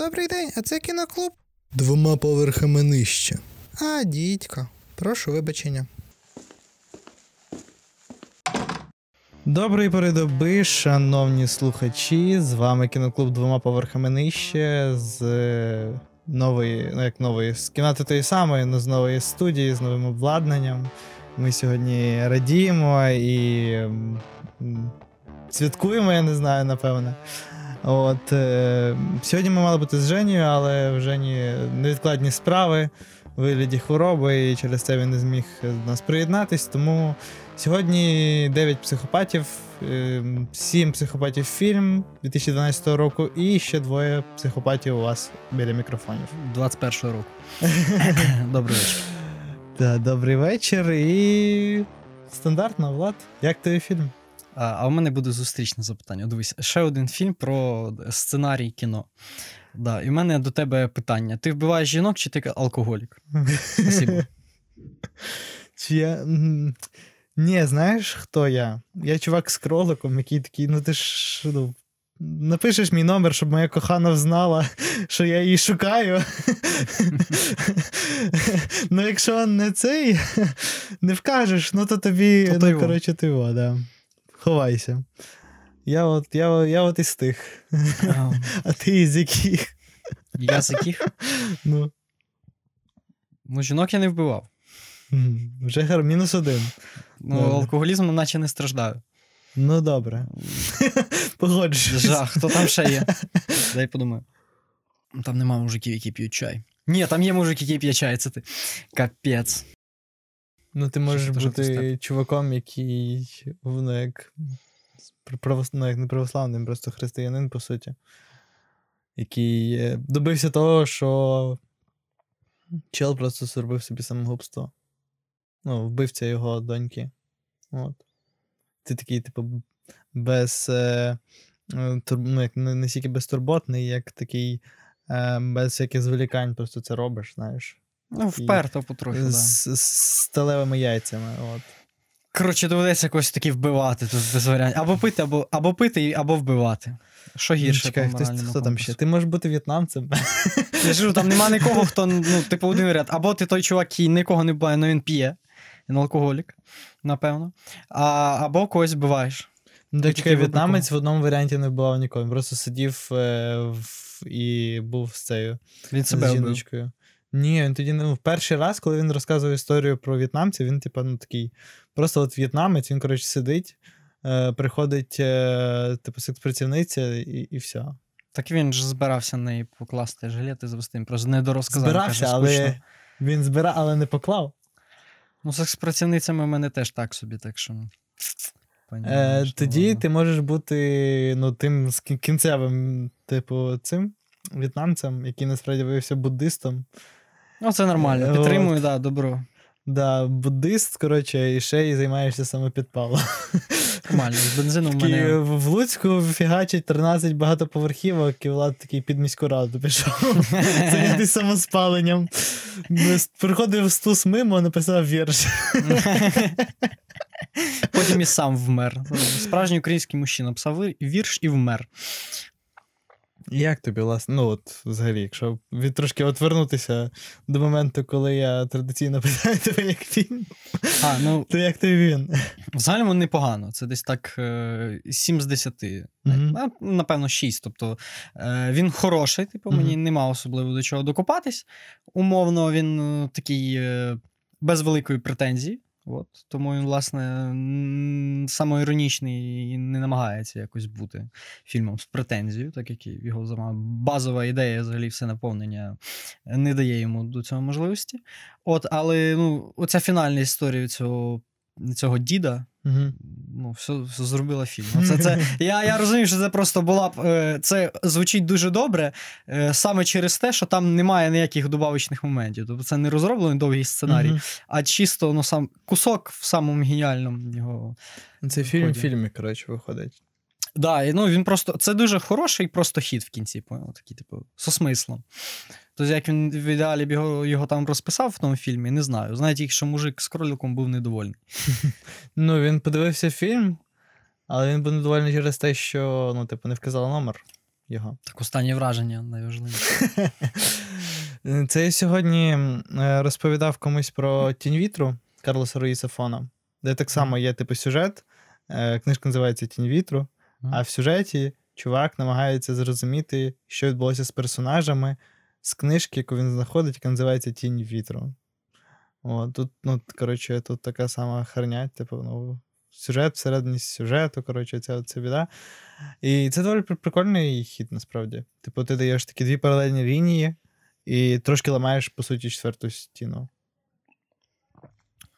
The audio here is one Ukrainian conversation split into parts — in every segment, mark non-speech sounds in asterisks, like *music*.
Добрий день, а це кіноклуб? Двома поверхами нижче. А, дідько. Прошу вибачення. Доброї передоби, шановні слухачі. З вами кіноклуб двома поверхами нижче з е, нової, ну як нової, з кімнати тої самої, але з нової студії, з новим обладнанням. Ми сьогодні радіємо і святкуємо, я не знаю, напевне. От, е, сьогодні ми мали бути з Женєю, але в Жені невідкладні справи у вигляді хвороби, і через це він не зміг до нас приєднатись. Тому сьогодні 9 психопатів, 7 психопатів фільм 2012 року, і ще двоє психопатів у вас біля мікрофонів. 21-го року. *laughs* Добрий вечір. Да, добрий вечір і стандартно, Влад. Як тобі фільм? А, у мене буде зустрічне запитання. Дивись, ще один фільм про сценарій кіно. Да, і в мене до тебе питання: ти вбиваєш жінок чи ти алкоголік? Спасибо. *laughs* Чи я. Ні, знаєш, хто я? Я чувак з кроликом, який такий, ну ти ж. Ну, напишеш мій номер, щоб моя кохана знала, *laughs* що я її шукаю. *laughs* ну, якщо не цей, не вкажеш, ну то тобі, То ну, коротше, ти його, да. Ховайся. Я от, я, я от із тих. А, *laughs* А ти із яких? Я з яких? *laughs* Ну, Ну, жінок я не вбивав. вже гар, мінус один. Ну, Добре. алкоголізмом наче не страждаю. Ну, добре. *laughs* Погоджуюсь. Жах, хто там ще є? Дай подумаю. Там нема мужиків, які п'ють чай. Ні, там є мужик, який п'є чай, це ти. Капець. Ну, ти можеш Щось бути чуваком, який ну, як, ну, як не православним, просто християнин, по суті. Який е, добився того, що чел просто зробив собі самогубство. Ну, вбивця його доньки. От. Ти такий, типу, без. Е, е, тур... ну, як, не, не стільки безтурботний, як такий е, без всяких зволікань, просто це робиш, знаєш. Ну, вперто потрохи, так. З, з сталевими яйцями. От. Коротше, доведеться якось таки вбивати тут без варіантів. Або пити, або, або пити, або вбивати. Що гірше Чекай, по хтось, хто там ще? Ти можеш бути в'єтнамцем. *laughs* Я ж кажу, там нема нікого, хто, ну, типу, один варіант. Або ти той чувак, який нікого не вбиває, але він п'є. Він алкоголік, напевно. А, або когось вбиваєш. Ну, так чекай, в'єтнамець в одному варіанті не вбивав нікого. Він просто сидів е, в, і був з цією Він з себе вбив. Ні, він тоді не ну, в перший раз, коли він розказував історію про в'єтнамців, він, типа, ну такий. Просто от в'єтнамець, він, коротше, сидить, е, приходить, е, типу, секс-працівниця, і, і все. Так він ж збирався на неї покласти жилет і завести. Він Просто не дорозказав. Збирався, каже, але він збирав, але не поклав. Ну, з працівницями в мене теж так собі, так що. Е, понімаєш, тоді ладно. ти можеш бути ну, тим кінцевим, типу, цим в'єтнамцем, який насправді виявився буддистом. Ну, це нормально. Е, Підтримую, от. да, добро. Да, буддист, коротше, і ще й займаєшся самопідпалом. Нормально. З бензином в мене. в в Луцьку фігачить 13 багатоповерхівок, і Влад такий під міську раду пішов. Зайнятися самоспаленням. Приходив стус мимо, написав вірш. Потім і сам вмер. Справжній український мужчина писав вірш і вмер. Як тобі, власне, ну от взагалі, якщо від трошки от вернутися до моменту, коли я традиційно *laughs* питаю тебе як фільм, А, ну, то як тобі він? взагалі непогано. Це десь так е, 7 з 10. Мгм. А, Напевно, 6. Тобто е, він хороший, типу, мені Мгм. нема особливо до чого докопатись. Умовно, він е, такий е, без великої претензії. От, тому він, власне, самоіронічний і не намагається якось бути фільмом з претензією, так як його зама базова ідея, взагалі, все наповнення не дає йому до цього можливості. От, але ну, оця фінальна історія цього, цього діда, Угу. ну, все, все зробила фільм. Ну, Це, це, *laughs* я, я розумію, що це просто була б. е, Це звучить дуже добре, е, саме через те, що там немає ніяких добавочних моментів. Тобто це не розроблений довгий сценарій, а чисто ну, сам кусок в самому геніальному його. Це фільм-фільмі, коротше, виходить. Да, і, ну, він просто, це дуже хороший просто хід в кінці, понял, такий, типу, со смислом. Тобто, як він в ідеалі б його, його там розписав в тому фільмі, не знаю. Знаю тільки, що мужик з кроликом був недовольний. *laughs* Ну, він подивився фільм, але він був недовольний через те, що, ну, типу, не вказали номер. його. Так, останнє враження найважливіше. *laughs* Це я сьогодні е, розповідав комусь про Тінь вітру Карлоса Руїса Фона, де так само є типу сюжет. Е, Книжка називається Тінь вітру. А в сюжеті чувак намагається зрозуміти, що відбулося з персонажами з книжки, яку він знаходить, яка називається Тінь вітру. О, тут, ну, коротше, тут така сама херня, типу, ну, сюжет всередині сюжету, коротше, ця, ця біда. І це доволі прикольний хід, насправді. Типу, ти даєш такі дві паралельні лінії і трошки ламаєш, по суті, четверту стіну.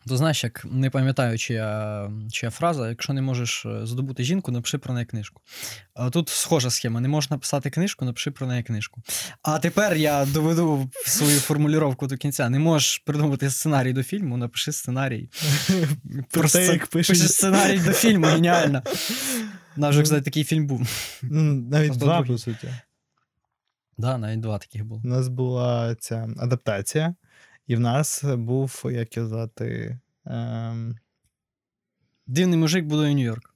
То знаєш, як не пам'ятаю, чия, чия фраза, якщо не можеш е, здобути жінку, напиши про неї книжку. А тут схожа схема: не можеш написати книжку, напиши про неї книжку. А тепер я доведу свою формулювання до кінця. Не можеш придумати сценарій до фільму, напиши сценарій. Про те, як пишеш сценарій до фільму, геніально. Нас вже, кстати, такий фільм був. Ну, навіть два, по суті. Да, навіть два таких було. У нас була ця адаптація, і в нас був, як його звати. Ем... Дивний мужик будує Нью-Йорк.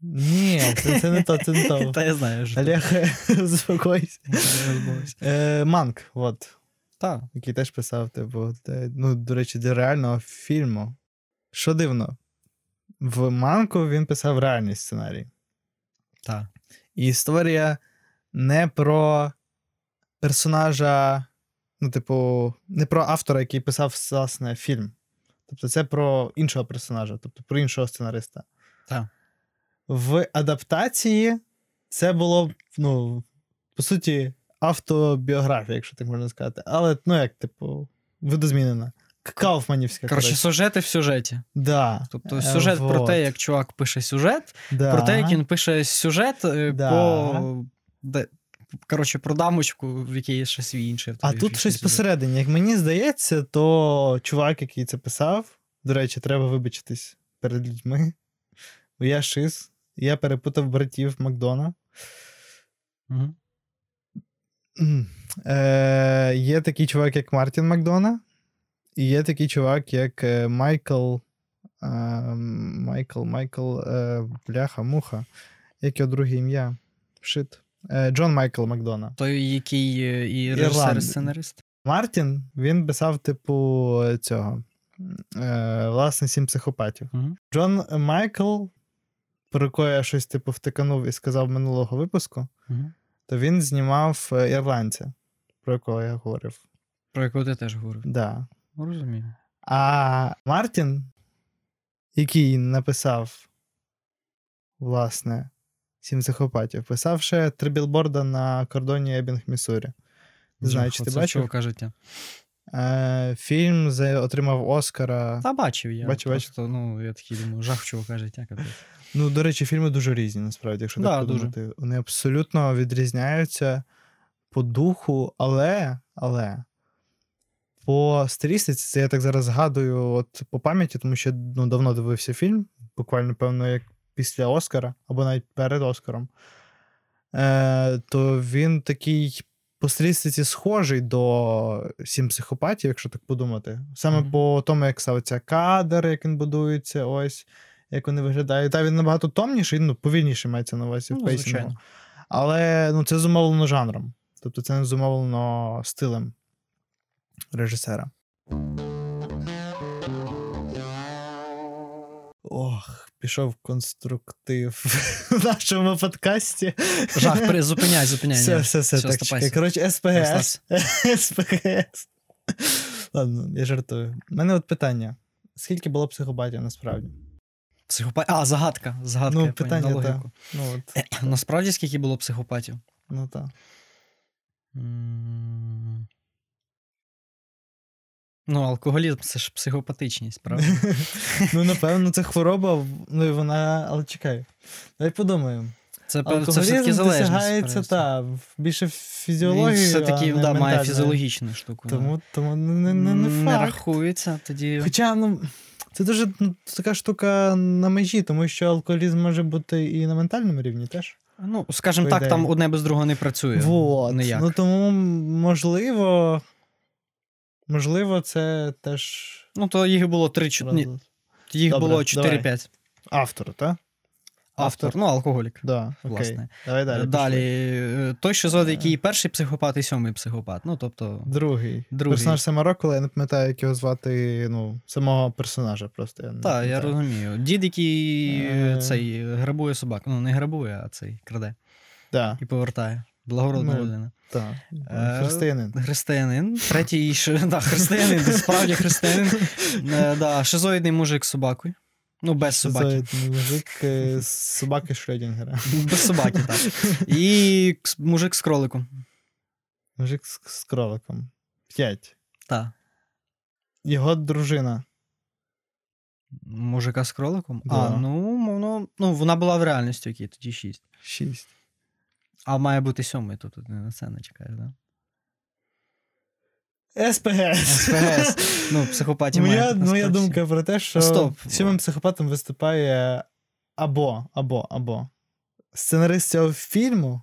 Ні, це, це не то, це не то. *laughs* Та я знаю, що. Олег, заспокойся. *laughs* Е, Манк, от, Так. який теж писав, типу, ну, до речі, для реального фільму. Що дивно, в Манку він писав реальний сценарій. Так. І історія не про персонажа, ну, типу, не про автора, який писав власне фільм. Тобто це про іншого персонажа, тобто про іншого сценариста. Так. В адаптації це було, ну, по суті, автобіографія, якщо так можна сказати. Але, ну, як, типу, видозмінена. Кауфманівська. Коротше, сюжети в сюжеті. да. Тобто Е, сюжет про те, як чувак пише сюжет, да. про те, як він пише сюжет е, Да. по. Коротше, про дамочку, в якій є ще свій інший А тут щось посередині. Як мені здається, то чувак, який це писав, до речі, треба вибачитись перед людьми. Бо я шиз, я перепутав братів Макдона. Е, є такий чувак, як Мартін Макдона, і є такий чувак, як е, Майкл. Е, Майкл, Майкл, е, бляха, муха. Як його друге ім'я? Шит. Е, Джон Майкл Макдона. Той, який е, і режисер, і сценарист. Мартін він писав, типу, цього. Е, власне, сім психопатів. Мгм. Джон Майкл, про якого я щось типу втиканув і сказав минулого випуску, Мгм. то він знімав ірландця, про якого я говорив. Про якого ти теж говорив. Да. Ну, Розумію. А Мартін, який написав, власне, сім психопатів, писав ще три білборда на кордоні Ебінг, Міссурі. Не знаю, чи ти бачив? чувака життя. Е, фільм отримав Оскара. Та бачив я. Бачив, бачив. просто, ну, я такий думаю, жах чувака життя. капець. Ну, до речі, фільми дуже різні, насправді, якщо Да, так подумати. Вони абсолютно відрізняються по духу, але, але по стилістиці, це я так зараз згадую от по пам'яті, тому що ну, давно дивився фільм, буквально, певно, як після Оскара, або навіть перед Оскаром. Е, то він такий по стилістиці схожий до сім психопатів, якщо так подумати. Саме Мгм. по тому, як ставиться кадр, як він будується, ось як вони виглядають. Та він набагато томніший, ну, повільніше мається на увазі в Ну, звичайно. Але ну, це зумовлено жанром. Тобто це не зумовлено стилем режисера. Ох, пішов конструктив в нашому подкасті. Жах, при- зупиняй, зупиняй. Все, все, все, Все, так, чекай. Коротше, СПГС. СПГС. Ладно, я жартую. У мене от питання: скільки було психопатів насправді? Психопат... А, загадка. Загадка. Ну, питання, та. Ну, от, Насправді, скільки було психопатів? ну так. Ну, алкоголізм це ж психопатичність, правда? *laughs* ну, напевно, це хвороба, ну і вона. Але чекай. Давай подумаємо. Це, пе- це Алкоголізм все-таки досягається та, більше Він все-таки а не да, має фізіологічну штуку. да. Тому, тому не, не, не, не факт. рахується тоді. Хоча, ну, це дуже ну, така штука на межі, тому що алкоголізм може бути і на ментальному рівні теж. Ну, скажімо так, ідеї. там одне без другого не працює. Вот. Ніяк. Ну тому, можливо, можливо, це теж Ну, то їх було 3 Ні, їх Добре, було 4-5. автор, так? Автор, ну, алкоголік. Да, окей. Власне. Давай далі. Далі, е, той, що звати, який перший психопат і сьомий психопат. Ну, тобто, Другий. Другий. Персонаж Самарокола, я не пам'ятаю, як його звати, ну, самого персонажа просто. Я не так, я розумію. Дід, який е, Е. цей грабує собак. Ну, не грабує, а цей краде Да, і повертає. Благородна Ну, людина. так. Е, Християнин. Християнин. *laughs* Третій да, християнин, справді християнин. Е, да, шизоїдний мужик з собакою. Ну, без собаки. Мужик е, з собаки Шрёдінгера. Без собаки, так. І мужик з кроликом. Мужик з, з кроликом. П'ять. Так. Його дружина. Мужика з кроликом? Да. А, ну, воно, ну, вона була в реальності, окей, тоді шість. Шість. А має бути сьомий, то тут не на це не чекаєш, да? СПГС. СПГС. *laughs* Ну, психопатія має Моя, бути моя думка про те, що Стоп. сьомим психопатом виступає або, або, або сценарист цього фільму.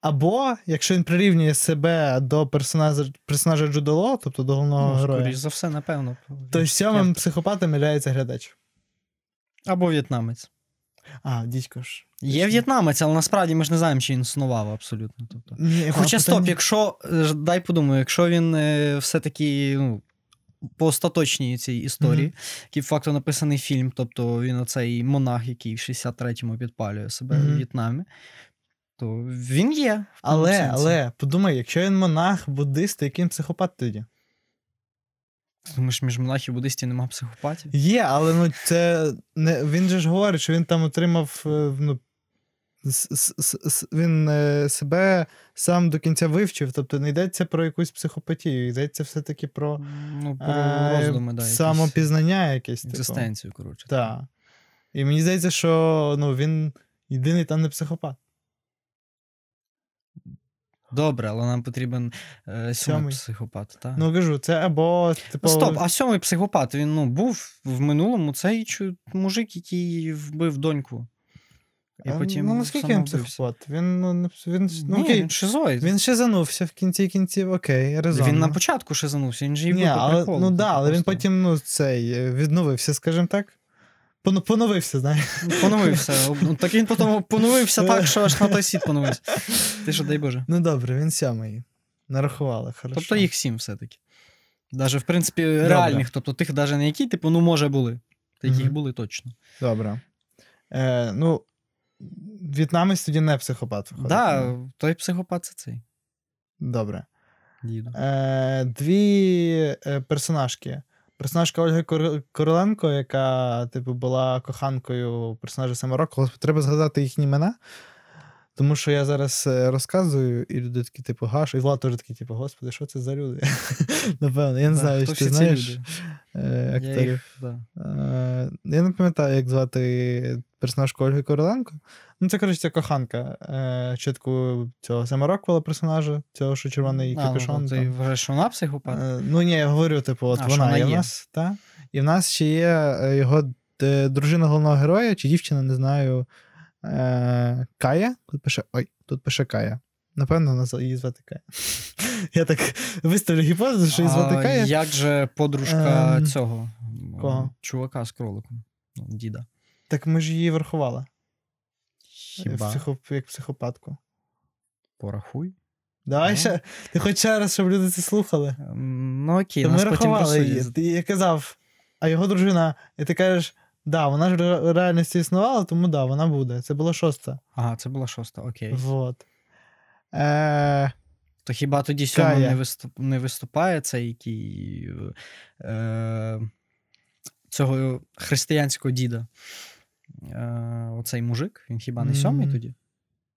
Або, якщо він прирівнює себе до персонажа, персонажа Джудоло, тобто до головного Ну, героя, скоріш за все, напевно. то сьомим психопатом є глядач. Або в'єтнамець. А, дідько ж. Є в'єтнамець, але насправді ми ж не знаємо, чи він існував абсолютно. Тобто. Ні, Хоча стоп, питання- якщо е, дай подумаю, якщо він е, все-таки ну, по остаточній цій історії, Мгм. який факту написаний фільм, тобто він оцей монах, який в 63-му підпалює себе Мгм. в В'єтнамі, то він є. Але, але, подумай, якщо він монах, буддист, то він психопат тоді? Думаєш, між монахів буддистів нема психопатів? Є, але ну це не він же ж говорить, що він там отримав. е, Ну, він е, себе сам до кінця вивчив. Тобто не йдеться про якусь психопатію, йдеться все-таки про Ну, про е, роздуми, да, самопізнання якесь. Типу. екзистенцію, коротше. Так. І мені здається, що ну, він єдиний там не психопат. Добре, але нам потрібен е, сьомий психопат. Так? Ну кажу, це або типу. Стоп, а сьомий психопат, він ну, був в минулому цей мужик, який вбив доньку. І а, потім ну наскільки він психопат? Він, ну, він, ну, Ні, окей, він шизоїд. він ще занувся в кінці кінців, окей, резонно. Він на початку шизанувся, він же і приколу. ну типу, да, але він потім ну, цей, е, відновився, скажімо так. Поно- Поновився, знаєш. Поновився. Ну, Так він потім поновився так, що аж на той світ поновився. Ти що, дай Боже. Ну добре, він сьомий. Нарахували, хорошо. Тобто їх сім все-таки. Даже, в принципі, реальних, тобто тих, навіть не які, типу, ну, може, були. Та яких Мгм. були точно. Добре. Е, ну, в'єтнамець тоді не психопат Так, да, той психопат це цей. Добре. Діду. Е, дві е, персонажки. Персонажка Ольги Короленко, яка, типу, була коханкою персонажа Самороку. Треба згадати їхні імена. Тому що я зараз е, розказую, і люди такі, типу, гаш, і Влад теж такий, типу, господи, що це за люди? *laughs* Напевно, я не знаю, що ти знаєш е, Я акторів. їх, да. Е, я не пам'ятаю, як звати персонажку Ольги Короленко. Ну, це, коротше, ця коханка е, чітку цього Самороквела персонажа, цього, що червоний А, капюшон. ну, ти вважаєш, що вона психопат? Е, Ну, ні, я говорю, типу, от А, вона, вона є в нас, та? І в нас ще є е, його дружина головного героя, чи дівчина, не знаю, е, Кая. Тут пише, ой, тут пише Кая. Напевно, вона її звати Кая. *laughs* Я так виставлю гіпотезу, що її звати Кая. Як же подружка Ем, цього кого? чувака з кроликом? Ну, діда. Так ми ж її врахували. Хіба Психоп, як психопатку. порахуй? Давай Ну. ще. Ти хоч ще раз, щоб люди це слухали. Ем, Ну окей, То ми потім рахували її. Ти я казав, а його дружина, і ти кажеш, да, вона ж в реальності існувала, тому да, вона буде. Це було шоста. Ага, це була шоста, окей. Вот. Е, То хіба тоді сьомий Кая. не, виступ, не виступає цей, який е, цього християнського діда? Е, оцей мужик, він хіба не сьомий тоді?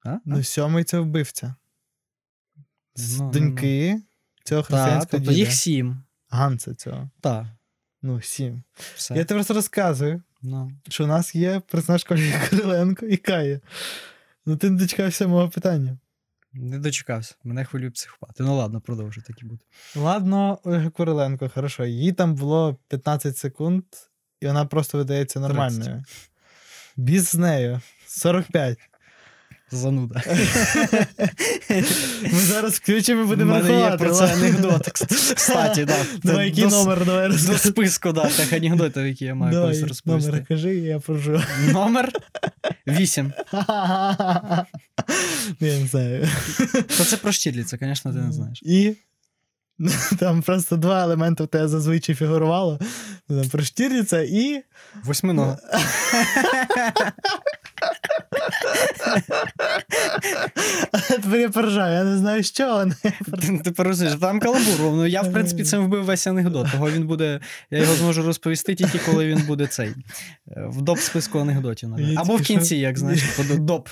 А? ну, сьомий це вбивця. З Ну, ну, доньки цього християнського тобто їх сім. Ганса цього. Так, Ну, сім. все. Я тобі просто розказую, Ну. що у нас є персонаж Ольги Кириленко і Кая. Ну, ти не дочекався мого питання. Не дочекався. Мене хвилює психопати. Ну ладно, продовжуй так і буде. Ладно, Ольга Куриленко, хорошо. Їй там було 15 секунд, і вона просто видається нормальною. Біз з нею. 45. Зануда. *laughs* Ми зараз включимо і будемо мене є рахувати. про це анекдот. Кстати, да. Давай, *laughs* який До- номер, давай До розкажи. списку, да, тих *laughs* анекдотів, які я маю колись Давай, розповісти. номер кажи, і я прожу. Номер 8. Я не знаю. То це про Штірліца, звісно, ти не знаєш. І *laughs* там просто два елементи в тебе зазвичай фігурувало. Там про Штірліца і. Восьминога. *laughs* Тепер я поржаю, я не знаю, що вони. Ти тепер розумієш, там каламбур. Ну я, в принципі, цим вбив весь анекдот. Того він буде. Я його зможу розповісти тільки коли він буде цей. е, В доп списку анекдотів. Або в кінці, як знаєш, *laughs* доп.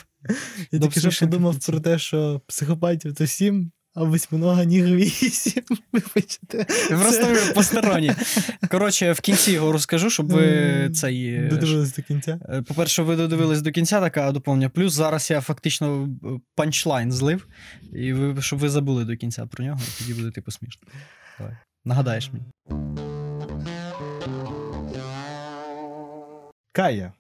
Я тільки що подумав про те, що психопатів то сім, а восьминога ніг вісім. *laughs* Вибачте. Просто ви посторонні. Коротше, в кінці його розкажу, щоб ви цей. е, Додивились до кінця. Е, По-перше, ви додивились до кінця така доповнення. Плюс зараз я фактично е, панчлайн злив, і ви, щоб ви забули до кінця про нього, і тоді буде типу смішно. Давай. Нагадаєш мені. Кая.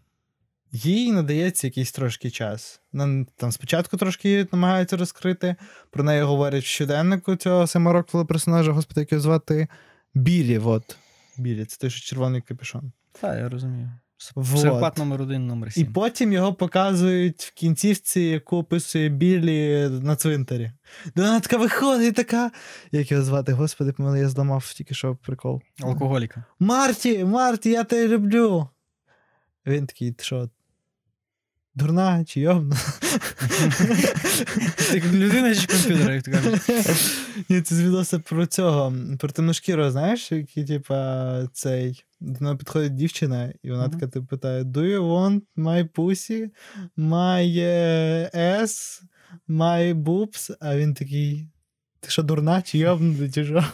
Їй надається якийсь трошки час. Нам там спочатку трошки її намагаються розкрити. Про неї говорять в щоденнику цього самороквого персонажа, господи, як його звати Білі. От. Білі, це той, що червоний капюшон. Так, я розумію. Вот. Психопат номер один, номер І потім його показують в кінцівці, яку описує Білі на цвинтарі. Де вона така виходить, така. Як його звати? Господи, помили, я зламав тільки що прикол. Алкоголіка. Марті, Марті, я тебе люблю. Він такий, що? Дурна чи? Ти людина чи комп'ютер, як ти кажеш? Ні, це звідося про цього, про темношкірого, знаєш, який, типа, цей. До нього підходить дівчина, і вона така типу, питає: Do you want my pussy, my е, ass, my boobs? А він такий. Ти що, дурна, чи йобнути, чи що?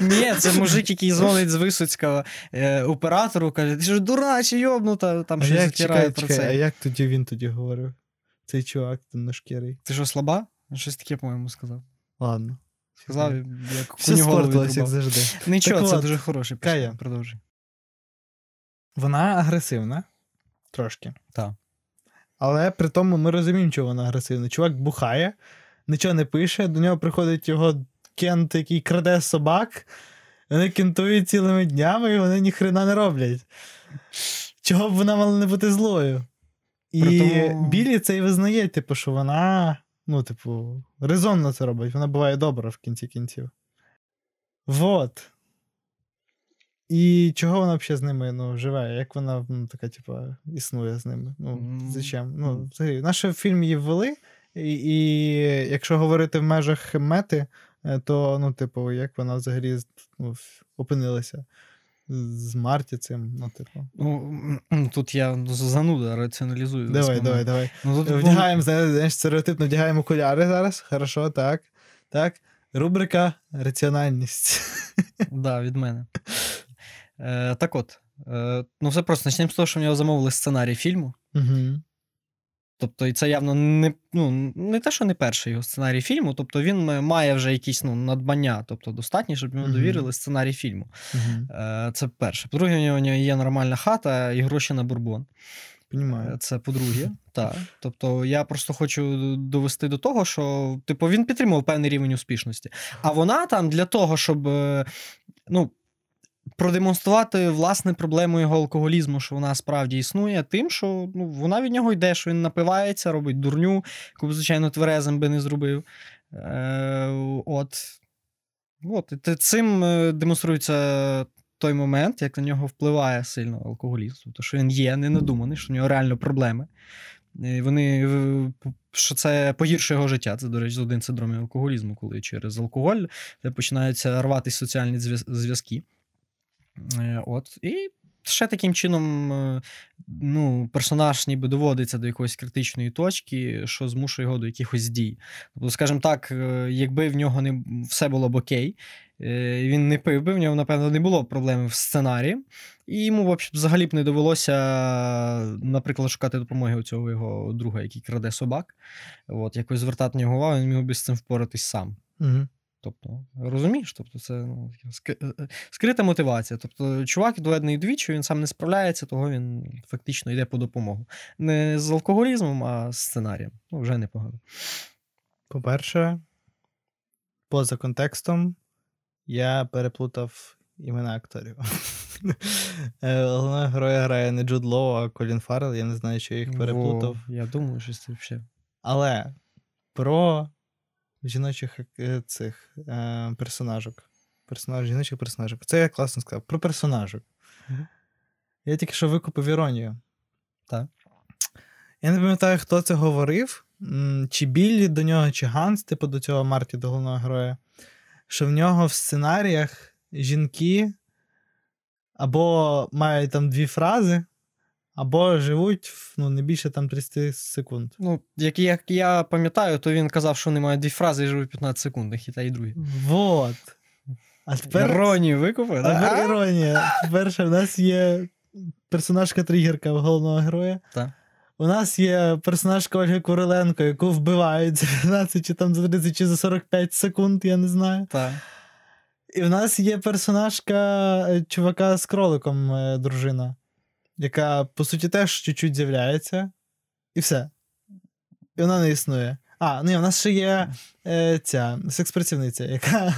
Ні, це мужик, який дзвонить з Висоцького е, оператору, каже, ти ж дура чи йобнута, там А щось як, затирає чекай, про чекай, а це. як тоді він тоді говорив? Цей чувак темношкірий. Ти що, слаба? Щось таке, по-моєму, сказав. Ладно. Сказав, як Все спортилось, як завжди. Нічого, Так це от, дуже хороший. Кая. Продовжуй. Вона агресивна. Трошки. Так. Але при тому ми розуміємо, що вона агресивна. Чувак бухає, нічого не пише, до нього приходить його кент, який краде собак. Вони кентують цілими днями, і вони ніхрена не роблять. Чого б вона мала не бути злою? І Притому- Білі це і визнає, типу, що вона, ну, типу, резонно це робить. Вона буває добра в кінці кінців. Вот. І чого вона взагалі з ними ну, живе? Як вона ну, така, типу, існує з ними? Ну, зачем? Ну, взагалі, наш фільм її ввели, і, і якщо говорити в межах мети, е, то, ну, типу, як вона взагалі ну, опинилася з Марті цим, ну, типу. Ну, тут я зануда раціоналізую. Давай, давай, давай. Ну, тут, Вдягаємо, знаєш, стереотипно вдягаємо окуляри зараз. Хорошо, так. Так. Рубрика Раціональність. *laughs* Да, від мене. Е, так от, е, ну все просто почнемо з того, що в нього замовили сценарій фільму. Угу. Тобто, і це явно не, ну, не те, що не перший його сценарій фільму. Тобто він має вже якісь ну, надбання, тобто достатньо, щоб йому Мгм. довірили сценарій фільму. Е, це перше. По-друге, у нього- є нормальна хата і гроші на бурбон. Понімаю. Е, Це по-друге, *laughs* так. Тобто я просто хочу довести до того, що типу, він підтримував певний рівень успішності. А вона там для того, щоб е, ну, продемонструвати власне проблему його алкоголізму, що вона справді існує, тим, що ну, вона від нього йде, що він напивається, робить дурню, яку звичайно, тверезим би не зробив. Е, от. От. І цим е, демонструється той момент, як на нього впливає сильно алкоголізм. Тобто, що він є ненадуманий, що в нього реально проблеми. І вони, е, що це погіршує його життя. Це, до речі, один з синдромів алкоголізму, коли через алкоголь де починаються рватися соціальні зв'язки. Е, От. І ще таким чином е, ну, персонаж ніби доводиться до якоїсь критичної точки, що змушує його до якихось дій. Тобто, скажімо так, е, якби в нього не все було б окей, він не пив би, в нього, напевно, не було проблеми в сценарії, і йому взагалі б не довелося, наприклад, шукати допомоги у цього його друга, який краде собак. От, якось звертати на нього увагу, він міг би з цим впоратись сам. Угу. Тобто, розумієш, тобто це ну, е, е, скрита мотивація. Тобто, чувак доведений двічі, він сам не справляється, того він фактично йде по допомогу. Не з алкоголізмом, а з сценарієм. Ну, вже непогано. По-перше, поза контекстом я переплутав імена акторів. *laughs* Е, Головного героя грає не Джуд Лоу, а Колін Фаррелл. Я не знаю, чи я їх переплутав. Во, я думаю, що це взагалі. Але про жіночих е, цих е, персонажок. Персонаж, жіночих персонажок. Це я класно сказав. Про персонажок. Я тільки що викупив іронію. Так. Я не пам'ятаю, хто це говорив, чи Біллі до нього, чи Ганс, типу до цього Марті, до головного героя, що в нього в сценаріях жінки або мають там дві фрази, або живуть ну, не більше там 30 секунд. Ну, як, як я пам'ятаю, то він казав, що вони мають дві фрази і живуть 15 секунд, і та і другі. Вот. А тепер Іронію викупив, А да? тепер іронія. Перше, в нас є персонажка тригерка головного героя. Так. У нас є персонажка Ольги Куриленко, яку вбивають за 15 чи там за 30 чи за 45 секунд, я не знаю. Так. І в нас є персонажка е, чувака з кроликом, е, дружина, яка, по суті, теж чуть-чуть з'являється, і все. І вона не існує. А, ні, в нас ще є е, ця секс-працівниця, яка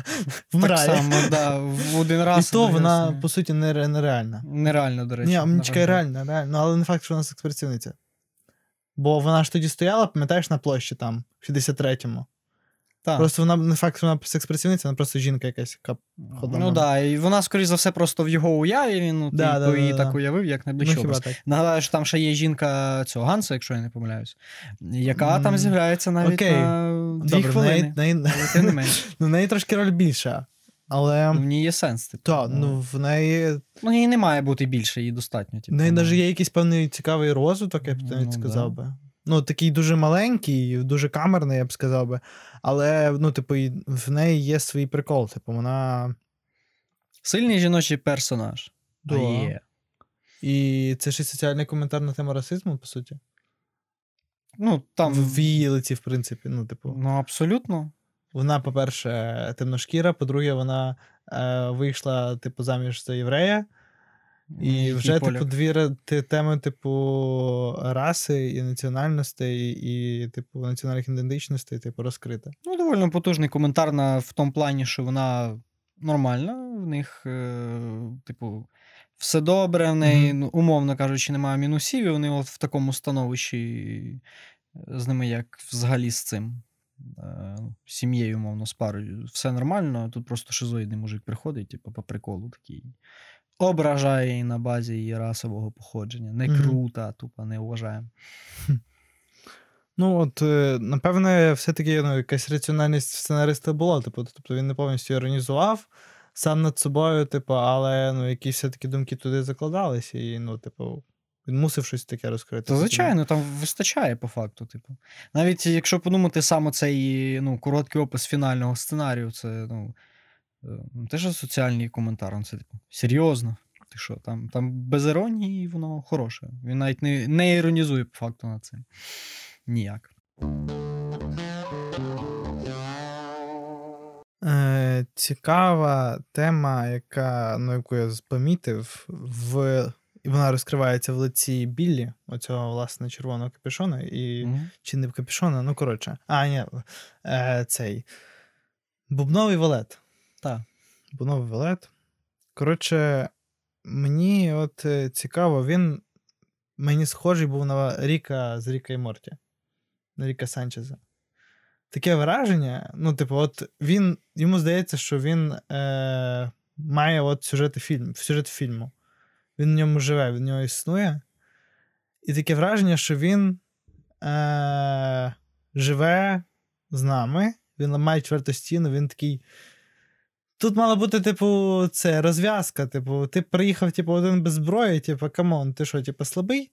вмирає. Так само, да, в один раз. І то вона, по суті, нере- нереальна. Нереально, до речі. Ні, чекай, реально. Ну, але не факт, що вона секс-працівниця. Бо вона ж тоді стояла, пам'ятаєш, на площі там, в 63-му. Так. Просто вона не факт, що вона секс-працівниця, вона просто жінка якась, яка ходила. Ну так, да, і вона, скоріш за все, просто в його уяві він ну, Да, типу, да, да, її да. так уявив, як ну, образ. так. Нагадаю, що там ще є жінка цього Ганса, якщо я не помиляюсь, яка М, там з'являється навіть окей. на дві Добре, хвилини. неї, в неї, Але тим не менш. *laughs* ну, в неї трошки роль більша. Але. Ну, в ній є сенс. Типу. Та, ну, в неї. Ну, їй не має бути більше, їй достатньо. В Типу, неї ну. навіть є якийсь певний цікавий розвиток, я б навіть Ну, сказав да. би. Ну, такий дуже маленький, дуже камерний, я б сказав би. Але, ну, типу, в неї є свій прикол. Типу, вона. Сильний жіночий персонаж. Да. А є. І це ж і соціальний коментар на тему расизму, по суті. Ну, там. В її лиці, в принципі. Ну, типу, Ну, абсолютно. вона, по-перше, темношкіра, по-друге, вона е, вийшла, типу, заміж за єврея. І вже, типу, дві теми, типу, раси і національностей, і, типу, національних ідентичностей, типу, розкрита. Ну, доволі потужний коментар на, в тому плані, що вона нормальна, в них, е, типу, все добре, в неї, ну, умовно кажучи, немає мінусів, і вони от в такому становищі е, з ними, як взагалі з цим. е, Сім'єю, умовно, з парою. Все нормально, тут просто шизоїдний мужик приходить, типу, по приколу такий. Ображає її на базі її расового походження. Не крута, тупо не вважаємо. Ну, от, е, напевне, все-таки ну, якась раціональність сценариста була. Типу, тобто він не повністю іронізував сам над собою, типу, але ну, якісь все-таки думки туди закладалися, і, ну, типу, він мусив щось таке розкрити. Та, звичайно, там вистачає по факту. Типу. Навіть якщо подумати саме цей ну, короткий опис фінального сценарію, це ну, е, ну, теж соціальний коментар. ну, Це типу, серйозно. Ти що, там, там без іронії воно хороше. Він навіть не, не іронізує по факту на це. Ніяк. Е, цікава тема, яка, ну, яку я помітив, в... і вона розкривається в лиці Біллі, оцього, власне, червоного капюшона, і Мгм. чи не капюшона, ну коротше. А, ні, е, цей. Бубновий валет. Так. Бубновий валет. Коротше, мені от е, цікаво, він мені схожий був на Ріка з Ріка і Морті. На Ріка Санчеза. Таке враження, ну, типу, от він, йому здається, що він е, має от сюжети фільм, сюжет фільму. Він в ньому живе, він в нього існує. І таке враження, що він е, живе з нами, він ламає четверту стіну, він такий. Тут мала бути, типу, це розв'язка. Типу, ти приїхав, типу, один без зброї, типу, come on, ти що, типу, слабий?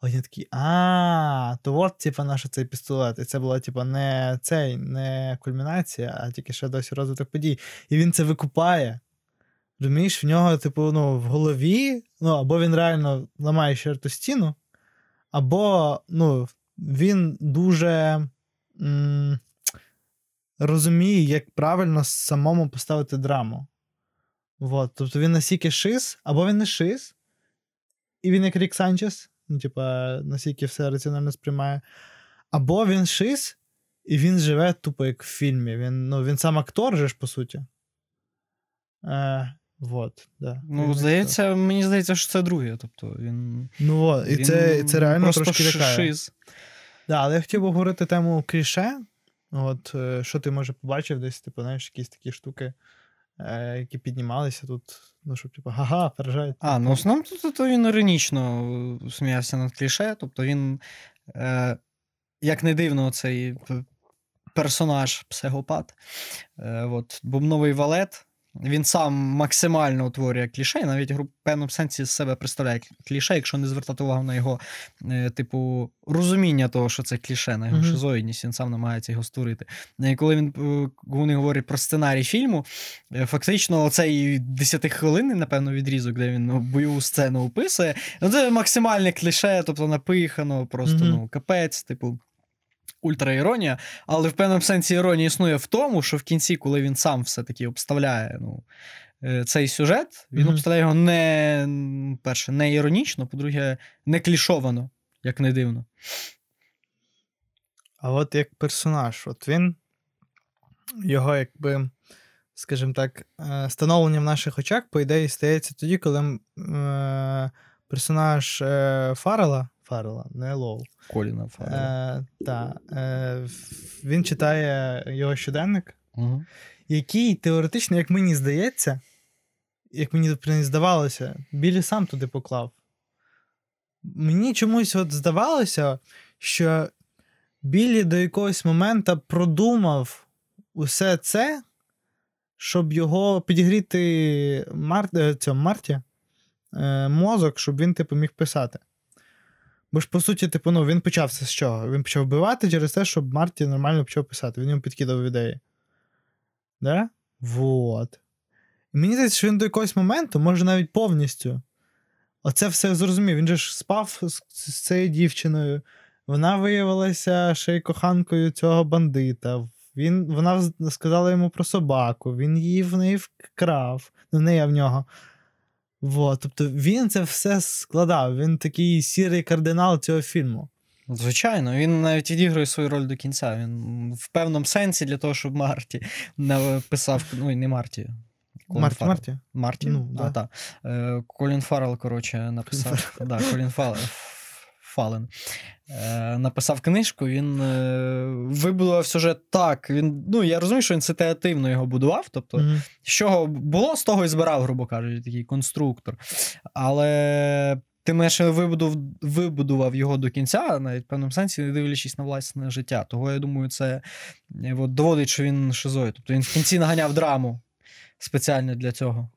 А він такий, а, то от, типу, наш цей пістолет. І це була, типу, не цей, не кульмінація, а тільки ще досі розвиток подій. І він це викупає. Розумієш, в нього, типу, ну, в голові, ну, або він реально ламає ще ту стіну, або ну, він дуже м- розуміє, як правильно самому поставити драму. Вот. Тобто він настільки шиз, або він не шиз, і він як Рік Санчес, ну, типа, настільки все раціонально сприймає. Або він шиз, і він живе тупо як в фільмі. Він, ну, він сам актор же ж, по суті. Е, вот, да. Ну, здається, мені здається, що це друге. Тобто він. Ну, от, і він це, це реально просто трошки лякає. шиз. Да, але я хотів би говорити тему кліше. От, е, що ти може побачив десь, типу, знаєш, якісь такі штуки, е, які піднімалися тут, ну, щоб, типу, ага, пережають. А, ну в основному то, то він іронічно е, сміявся над кліше. Тобто він, е, як не дивно, цей персонаж психопат. Е, от, бубновий валет. Він сам максимально утворює кліше, навіть в певному сенсі з себе представляє кліше, якщо не звертати увагу на його, е, типу, розуміння того, що це кліше, на його Мгм. шизоїдність, він сам намагається його створити. І коли він е, вони говорять про сценарій фільму, е, фактично оцей 10 хвилинний, напевно, відрізок, де він ну, бойову сцену описує, ну це максимальне кліше, тобто напихано, просто Мгм. ну, капець, типу. Ультраіронія, але в певному сенсі іронія існує в тому, що в кінці, коли він сам все-таки обставляє ну, е, цей сюжет, він Мгм. обставляє його не перше, не іронічно, по-друге, не клішовано, як не дивно. А от як персонаж, от він, його, якби, скажімо так, е, становлення в наших очах, по ідеї, стається тоді, коли е, персонаж е, Фаррела, Фаррела, не Лоу, Коліна Фаррелла. е, та, е, він читає його щоденник, Угу. який теоретично, як мені здається, як мені здавалося, Білі сам туди поклав. Мені чомусь от здавалося, що Білі до якогось моменту продумав усе це, щоб його підігріти Мар... е, цьому, Марті е, мозок, щоб він, типу, міг писати. Бо ж, по суті, типу, ну, він почався з чого? Він почав вбивати через те, щоб Марті нормально почав писати. Він йому підкидав ідеї. Да? Вот. І мені здається, що він до якогось моменту, може навіть повністю, оце все зрозумів. Він же ж спав з, з цією дівчиною. Вона виявилася ще й коханкою цього бандита. Він, вона сказала йому про собаку, він її в неї вкрав, Ну, не а в нього. Вот. Тобто він це все складав. Він такий сірий кардинал цього фільму. Звичайно, він навіть відігрує свою роль до кінця. Він в певному сенсі для того, щоб Марті написав. Ну, і не Марті. Колін Марті, Фаррел. Марті. Марті? Ну, а, да. так. Е, Колін Фаррел, коротше, написав. да, Колін. Фален. Е, написав книжку, він е, вибудував сюжет так. Він, ну, я розумію, що він ситуативно його будував. Тобто, Мгм. з чого було, з того і збирав, грубо кажучи, такий конструктор. Але ти менше вибудував, вибудував його до кінця, навіть в певному сенсі, не дивлячись на власне життя. Того я думаю, це е, от, доводить, що він шизоїд. Тобто він в кінці наганяв драму спеціально для цього.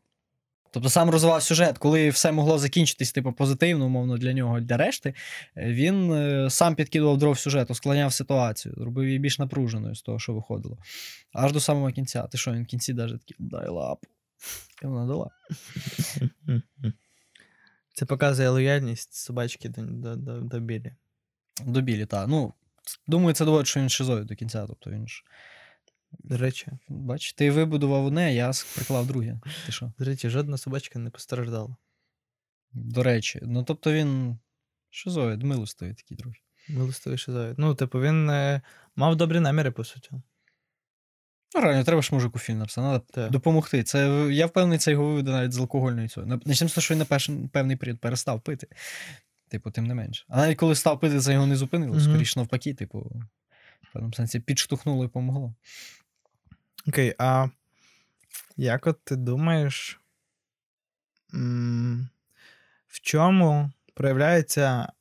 Тобто сам розвивав сюжет, коли все могло закінчитись, типу, позитивно, умовно, для нього, для решти, е, він е, сам підкидував дров сюжету, склоняв ситуацію, робив її більш напруженою з того, що виходило. Аж до самого кінця. Ти що, він в кінці навіть такий, дай лапу. І вона дала. *laughs* Це показує лояльність собачки до, до, до, до Білі. До білі, так. Ну, думаю, це доводить, що він шизоїд до кінця. Тобто він ж. До речі, Бач, ти вибудував одне, я приклав друге. Ти що? до речі, жодна собачка не постраждала. До речі, ну тобто він шизоїд, милостивий такий друг. Милостивий шизоїд. Ну, типу, він е, мав добрі наміри, по суті. Ну, реально, треба ж мужику фільм написати, треба Так. допомогти. Це, я впевнений, це його виведе навіть з алкогольної цього. Начнемо з того, що він на перший, певний період перестав пити. Типу, тим не менше. А навіть коли став пити, це його не зупинило. Скоріше навпаки, типу, в певному сенсі підштовхнуло і помогло. Окей, а як от ти думаєш, в чому проявляється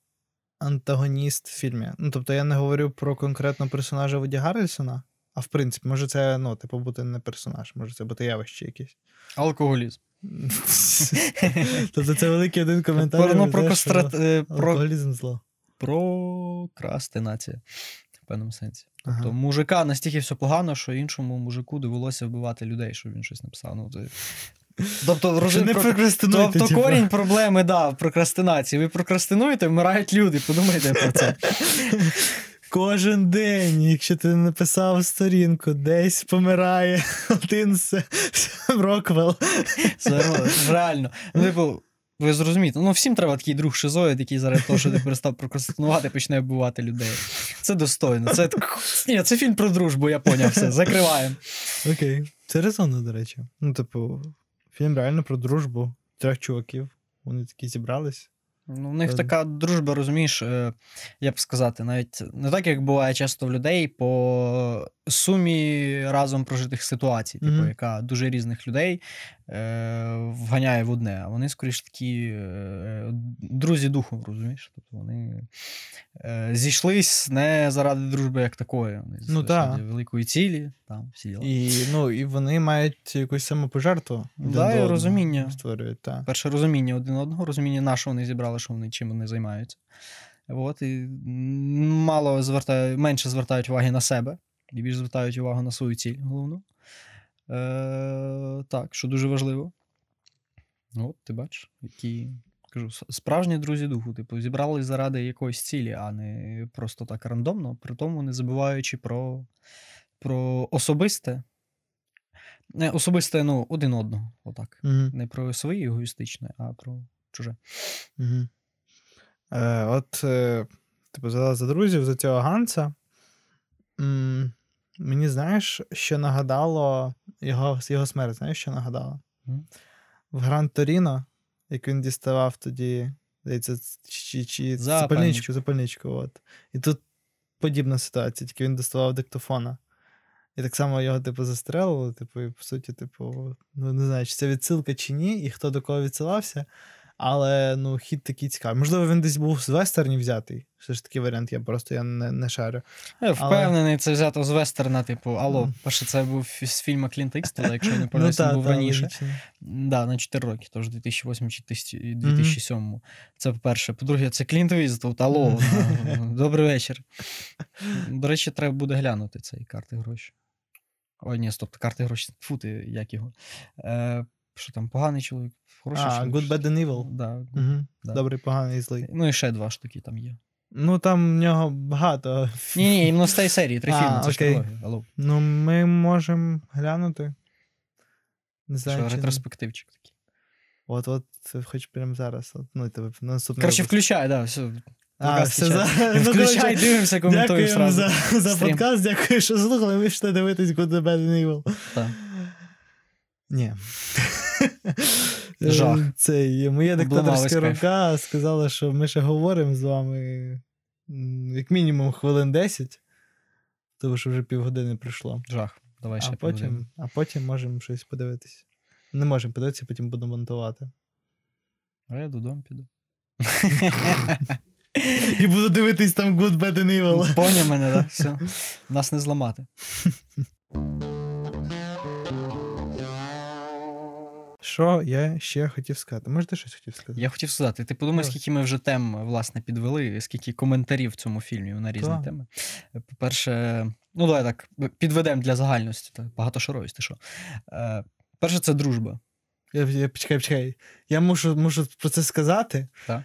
антагоніст в фільмі? Ну, тобто я не говорю про конкретно персонажа Вуді Гаррельсона, а в принципі, може це, ну, типу, бути не персонаж, може це бути явище якесь. Алкоголізм. *laughs* Тобто це великий один коментар. Про, ну, е. Алкоголізм зло. прокрастинація. Певному сенсі. Ага. Тобто мужика настільки все погано, що іншому мужику довелося вбивати людей, щоб він щось написав. Ну, це... Тобто, розум... не про... прокрастинуйте, тобто типу. корінь проблеми, да, в прокрастинації. Ви прокрастинуєте, вмирають люди. Подумайте про це. *laughs* Кожен день, якщо ти не написав сторінку, десь помирає *laughs* один Роквелл. Реально. Ну, типу, ви зрозумієте, ну всім треба такий друг шизоїд, який заради того, що ти перестав прокрастинувати, почне вбивати людей. Це достойно. Це, ні, це фільм про дружбу, я поняв все. Закриваємо. Окей. Це резонно, до речі. Ну, типу, фільм реально про дружбу трьох чуваків. Вони такі зібрались. Ну, в них така дружба, розумієш, е, як б сказати, навіть не так, як буває часто в людей, по сумі разом прожитих ситуацій, типу, Мгм. яка дуже різних людей е, вганяє в одне. А вони, скоріш такі е, друзі духу, розумієш? Тобто вони е, зійшлись не заради дружби як такої. Вони Ну, та. великої цілі, там всі діла. І, ну, і вони мають якусь самопожертву. Да, і розуміння. Створюють, так. Перше розуміння один одного, розуміння на що вони зібрали, що вони чим вони займаються. От, і мало звертають, менше звертають уваги на себе, і більше звертають увагу на свою ціль головну. Е, так, що дуже важливо. От, ти бачиш, які кажу, справжні друзі духу, типу, зібрались заради якоїсь цілі, а не просто так рандомно, при тому не забуваючи про, про особисте. Не особисте, ну, один одного. Отак. Угу. Не про своє егоїстичне, а про чуже. Угу. Е, от, е, типу, за, за друзів, за цього Ганса. М, мені знаєш, що нагадало його, його смерть, знаєш, що нагадало? Мгм. В Гран Торіно, як він діставав тоді, здається, чи, чи запальничку, запальничку. От. І тут подібна ситуація, тільки він доставав диктофона. І так само його, типу, застрелили, типу, і по суті, типу, ну не знаю, чи це відсилка чи ні, і хто до кого відсилався. Але ну, хід такий цікавий. Можливо, він десь був з вестерні взятий. Все ж такий варіант, я просто я не, не шарю. Я впевнений, це взято з вестерна, типу, алло, перше, це був з фільму Клінта Іствуда, якщо я не Ну, помиляюсь, він та, був та, раніше. Да, на 4 роки, тож 2008 чи 1000 2007. Це по-перше. По-друге, це Клінт Іствуд, алло, Мгм. добрий вечір. До речі, треба буде глянути цей карти гроші. Ой, ні, стоп, карти гроші. Фу, ти, як його. Е, що там, поганий чоловік, хороший А, чоловік. Good, Bad and Evil. Да. Угу. Да. Добрий, поганий і злий. Ну і ще два штуки там є. Ну там в нього багато. Ні, ні, іменно з тієї серії, три А, фільми, це окей. Алло, Ну, ми можемо глянути. Не знаю. що чи... ретроспективчик такий. От, от, це хоч прямо зараз. От, ну, тебе наступний Коротше, включай, да, все. А, все, за... *laughs* ну, Включай, коротше, дивимося, коментуємо сразу. за, за подкаст, дякую, що слухали. Ви пішли дивитись Good, Bad and Evil. Так. Ні. *laughs* Жах. Е, Цей, моя диктаторська рука сказала, що ми ще говоримо з вами як мінімум хвилин 10, тому що вже півгодини пройшло. Жах. Давай ще А потім, а потім можемо щось подивитись. Не можемо подивитися, потім будемо монтувати. А я додому піду. І буду дивитись там Good, Bad and Evil. Поняв мене, так? Все. Нас не зламати. *laughs* Що я ще хотів сказати? Може, ти щось хотів сказати? Я хотів сказати, ти подумай, скільки ми вже тем власне підвели, скільки коментарів в цьому фільмі на різні Так. теми. По-перше, ну давай так, підведемо для загальності, так, багатошаровість, ти що. Е, перше, це дружба. Я, я почекай, почекай. Я мушу, мушу про це сказати. Так.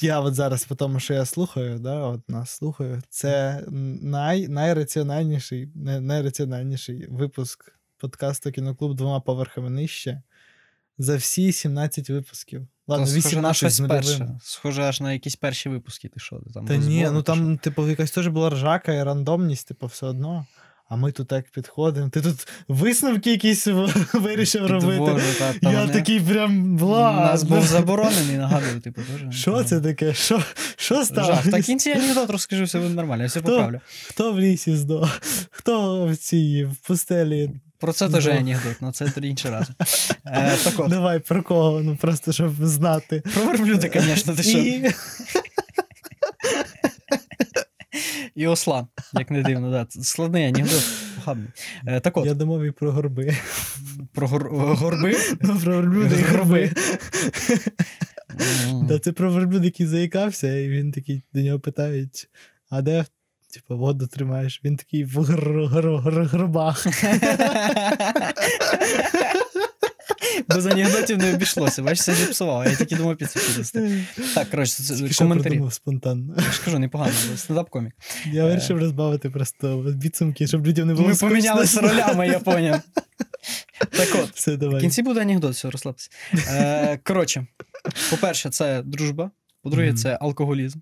Я от зараз, по тому, що я слухаю, да, от нас слухаю, це най, найраціональніший, най, найраціональніший випуск подкасту Кіноклуб двома поверхами нижче за всі 17 випусків. Ладно, То схоже 18 з перше. Схоже аж на якісь перші випуски, ти що? Там Та ні, ну ти що? там, типу, якась теж була ржака і рандомність, типу, все одно. А ми тут так підходимо. Ти тут висновки якісь *laughs* вирішив робити. Та, та Я вони- такий прям бла. Нас був заборонений, нагадую, типу, теж. Що це таке? Що, що сталося? Та кінці анекдот розкажи, все буде нормально, я все Хто? поправлю. Хто в лісі здох? Хто в цій в пустелі? Про це теж Ну. анекдот, але це тоді інший раз. *laughs* Е, так от, Давай про кого? Ну просто щоб знати. про верблюда, звісно, ти що. І... *laughs* І осла, як не дивно, да. Складний анекдот. Е, так от, Я думав і про горби. про гор- горби. Ну, про верблюда і горби. *laughs* Да, це про верблюд, який заїкався, і він такий до нього питають: а де? Типу, воду тримаєш. Він такий в гр- гр- гр- гробах. *laughs* Без анекдотів не обійшлося. Бачиш, все зіпсував. Я тільки думав підсвітити. Так, коротше, це коментарі. спонтанно. Я ж кажу, непогано. Стендап-комік. Я вирішив розбавити просто підсумки, щоб людям не було Ми помінялися ролями, я поняв. *laughs* Так от, Все, в кінці буде анекдот, все, розслабтеся. Е, коротше, по-перше, це дружба. По-друге, це алкоголізм.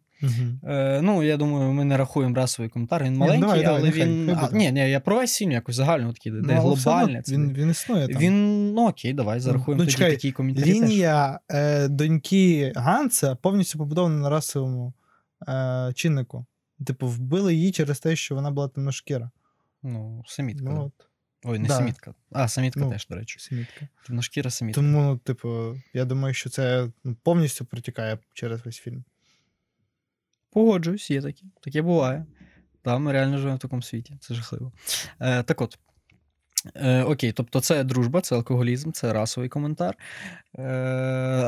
Е, ну, я думаю, ми не рахуємо расовий коментар. Він маленький, давай, давай, але нехай, він. хай а, ні, ні, я про весь якось загально такий, де Ну, все одно глобальне. це Він, він існує там. Він, ну окей, давай зарахуємо Ну, тоді чекай, такий коментарі. Лінія е, доньки Ганса повністю побудована на расовому е, чиннику. Типу, вбили її через те, що вона була темношкіра. Ну, самітка. Ну, от, Ой, не да. самітка. А, самітка Ну, теж, до речі. сімітка. Темношкіра самітка. Тому, ну, типу, я думаю, що це ну, повністю протікає через весь фільм. Погоджуюсь, є такі. Таке буває. Та, ми реально живемо в такому світі. Це жахливо. Е, так от. Е, окей, тобто це дружба, це алкоголізм, це расовий коментар. Е,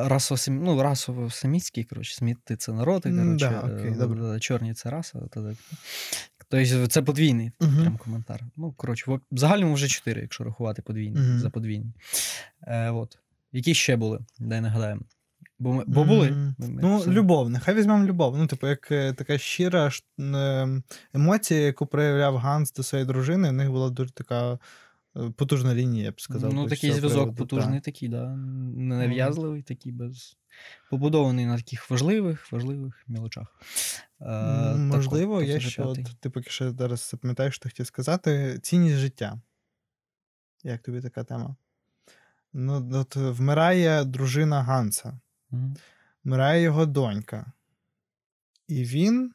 расово, ну, расово-самітський, коротше, сміти це народи, коротше, да, окей, е, добре. е, чорні це раса. Тобто це подвійний Мгм. прям коментар. Ну, коротше, в загальному вже чотири, якщо рахувати подвійні, Мгм. за подвійні. Е, от. Які ще були? Дай нагадаємо. Бо, ми, бо були. Ми Ну, любов, нехай візьмемо любов. Ну, типу, як е, така щира е, емоція, яку проявляв Ганс до своєї дружини, в них була дуже така е, потужна лінія, я б сказав. Ну, такий зв'язок приводу, потужний, так. такий, да. ненав'язливий, такий без. Побудований на таких важливих, важливих мілочах. Е, М, так от, я ще, от, ти поки що зараз запам'ятаєш, що хотів сказати, цінність життя. Як тобі така тема? Ну, от вмирає дружина Ганса, Мгм. вмирає його донька. І він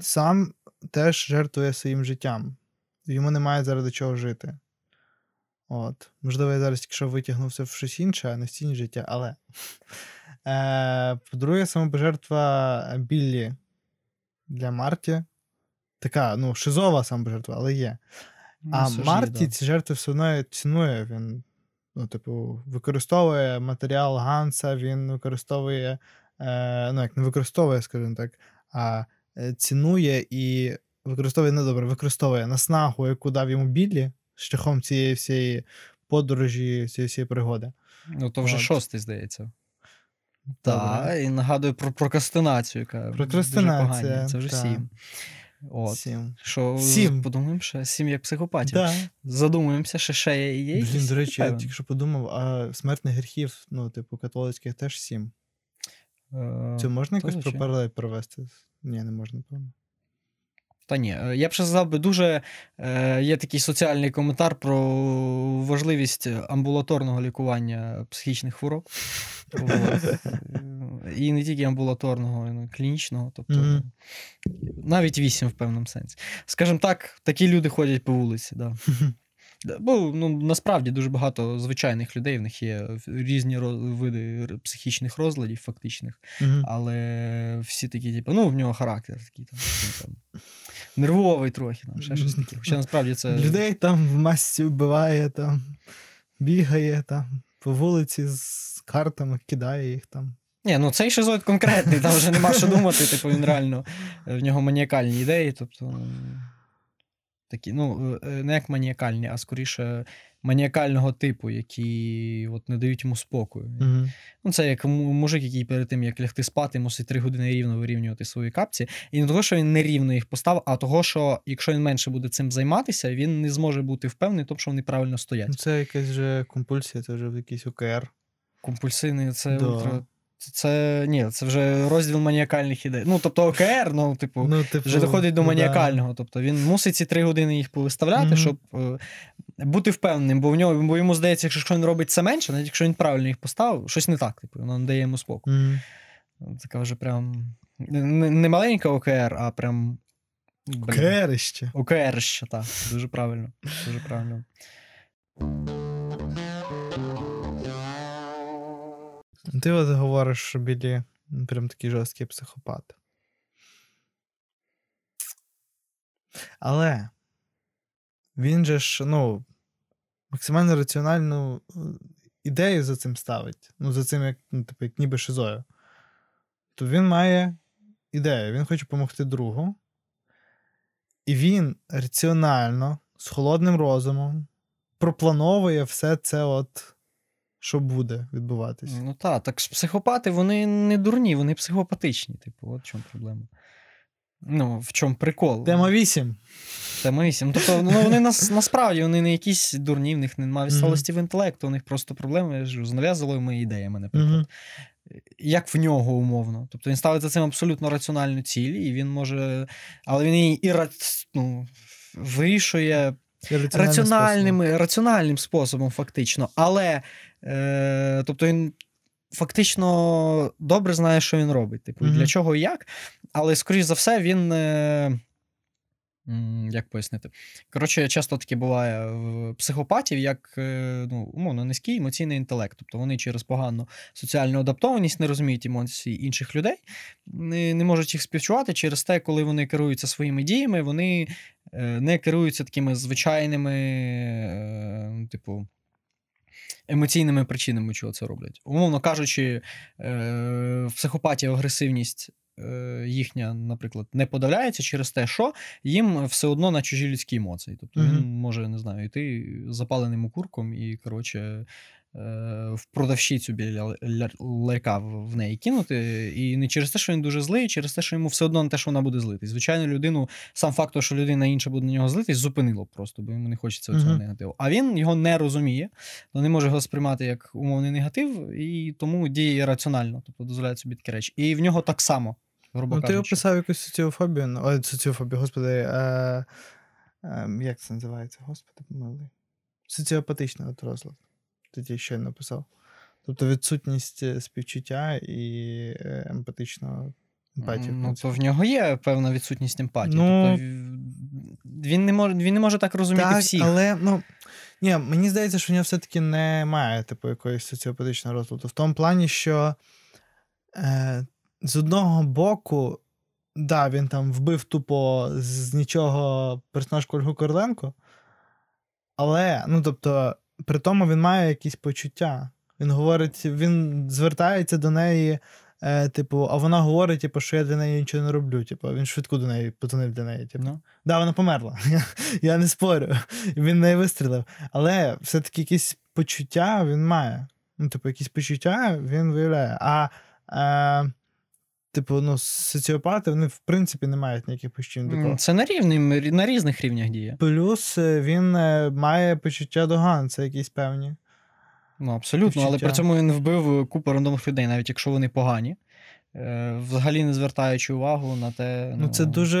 сам теж жертвує своїм життям. Йому немає заради чого жити. От. Можливо, я зараз тільки що витягнувся в щось інше, а не в цінність життя, але. *laughs* Е, по-друге, самопожертва Біллі для Марті. Така, ну, шизова самопожертва, але є. Ну, А Марті да. ці жертви все одно цінує. Він, ну, типу, використовує матеріал Ганса, він використовує, е, ну, як не використовує, скажімо так, а е, цінує і використовує недобре, використовує наснагу, яку дав йому Біллі шляхом цієї всієї подорожі, цієї всієї пригоди. Ну, то вже От. шостий, здається. Так, і нагадую про прокрастинацію, яка Прокрастинація, дуже. Це вже та. сім. От. Сім. Що Сім. подумаємо ще сім як психопатів. Да. Задумуємося, що ще є. є Блін, до речі, я тільки що подумав, а смертних гріхів, ну, типу, католицьких теж сім. Е, Це можна якось про паралель провести? Ні, не можна, певно. Та ні, е, я б ще сказав би, дуже е, є такий соціальний коментар про важливість амбулаторного лікування психічних хвороб. *laughs* І не тільки амбулаторного, але клінічного. Тобто Мгм. навіть вісім в певному сенсі. Скажімо так, такі люди ходять по вулиці. Да. *laughs* Да, Бо ну, насправді дуже багато звичайних людей, в них є різні види психічних розладів, фактичних. Мгм. Але всі такі, типу, ну, в нього характер такий там, там нервовий трохи, там, ще щось таке. Хоча насправді це. Людей там в масці вбиває, там, бігає там, по вулиці з картами, кидає їх там. Ні, ну цей шизоїд конкретний, там вже нема що думати, типу, він реально в нього маніакальні ідеї, тобто. Такі, ну, е, не як маніакальні, а скоріше маніакального типу, які от не дають йому спокою. Угу. Ну, це як мужик, який перед тим, як лягти спати, мусить три години рівно вирівнювати свої капці. І не того, що він нерівно їх поставив, а того, що якщо він менше буде цим займатися, він не зможе бути впевнений, тому, що вони правильно стоять. Ну, це якась вже компульсія, це вже якийсь ОКР. Компульсивний це Да. Це, ні, це вже розділ маніакальних ідей. Ну, тобто ОКР, ну, типу, Ну, типу, вже доходить до ну, да. маніакального. Тобто він мусить ці три години їх повиставляти, Мгм. щоб е, бути впевненим, бо в нього, бо йому здається, якщо він робить це менше, навіть якщо він правильно їх поставив, щось не так, типу, воно не дає йому спокою. Мгм. Така вже прям не, не маленька ОКР, а прям. блін, ОКРище. ОКР ще, так. Дуже правильно. Дуже правильно. Ти от говориш, що Білі ну, прям такий жорсткий психопат. Але він же ж, ну, максимально раціональну е, ідею за цим ставить. Ну, за цим, як, ну, типу, як ніби шизою. То він має ідею, він хоче допомогти другу. І він раціонально, з холодним розумом, проплановує все це, от, що буде відбуватись. Ну так, так психопати вони не дурні, вони психопатичні. Типу, от в чому проблема. Ну, в чому прикол? Тема 8. Тема 8. Ну, тобто, ну, вони нас, насправді вони не якісь дурні, в них немає відсталості в інтелекту, у них просто проблеми з нав'язливими ідеями, наприклад. Угу. Як в нього умовно. Тобто він ставить за цим абсолютно раціональну ціль, і він може. Але він її і ну, вирішує раціональним, раціональним способом, фактично. Але е, тобто він фактично добре знає, що він робить. Типу, mm-hmm. для чого і як. Але, скоріш за все, він. Е, як пояснити? Коротше, часто таке буває в психопатів, як е, ну, умовно, низький емоційний інтелект. Тобто вони через погану соціальну адаптованість не розуміють емоції інших людей, не, не можуть їх співчувати через те, коли вони керуються своїми діями, вони е, не керуються такими звичайними, типу емоційними причинами, чого це роблять. Умовно кажучи, е, психопатія, агресивність е, їхня, наприклад, не подавляється через те, що їм все одно на чужі людські емоції. Тобто mm-hmm. він може не знаю, йти запаленим окурком і, коротше, Е, в продавщицю біля ларька в неї кинути. І не через те, що він дуже злий, через те, що йому все одно не те, що вона буде злитись. Звичайно, людину, сам факт, що людина інша буде на нього злитись, зупинило просто, бо йому не хочеться цього uh-huh. негативу. А він його не розуміє, не може його сприймати як умовний негатив, і тому діє раціонально, тобто дозволяє собі такі речі. І в нього так само. грубо ну, Ти описав якусь соціофобію, ну, ой, соціофобію, господи. Е, е, як це називається? Господи, помилуй. Соціопатичний от розлад тоді ще написав. Тобто відсутність е, співчуття і е, емпатичного емпатії. Ну, то в нього є певна відсутність емпатії. Ну, тобто він не може він не може так розуміти так, всіх. Але ну, ні, мені здається, що в нього все-таки немає типу, якоїсь соціопатичного розладу. В тому плані, що е, з одного боку, да, він там вбив тупо з нічого персонажку Ольгу Корленко, але, ну, тобто при тому він має якісь почуття. Він говорить, він звертається до неї, е, типу, а вона говорить, типу, що я для неї нічого не роблю. Типу, він швидко до неї подзвонив для неї. Типу. No. Ну. Да, вона померла. *laughs* Я не спорю. Він неї вистрілив. Але все-таки якісь почуття він має. Ну, типу, якісь почуття він виявляє. А е, Типу, ну, соціопати, вони, в принципі, не мають ніяких почуттів. Такого. Це на рівні, на різних рівнях діє. Плюс е, він е, має почуття доган, це якісь певні. Ну, абсолютно, почуття. але при цьому він вбив купу рандомних людей, навіть якщо вони погані. Е, взагалі не звертаючи увагу на те. Ну, ну це дуже.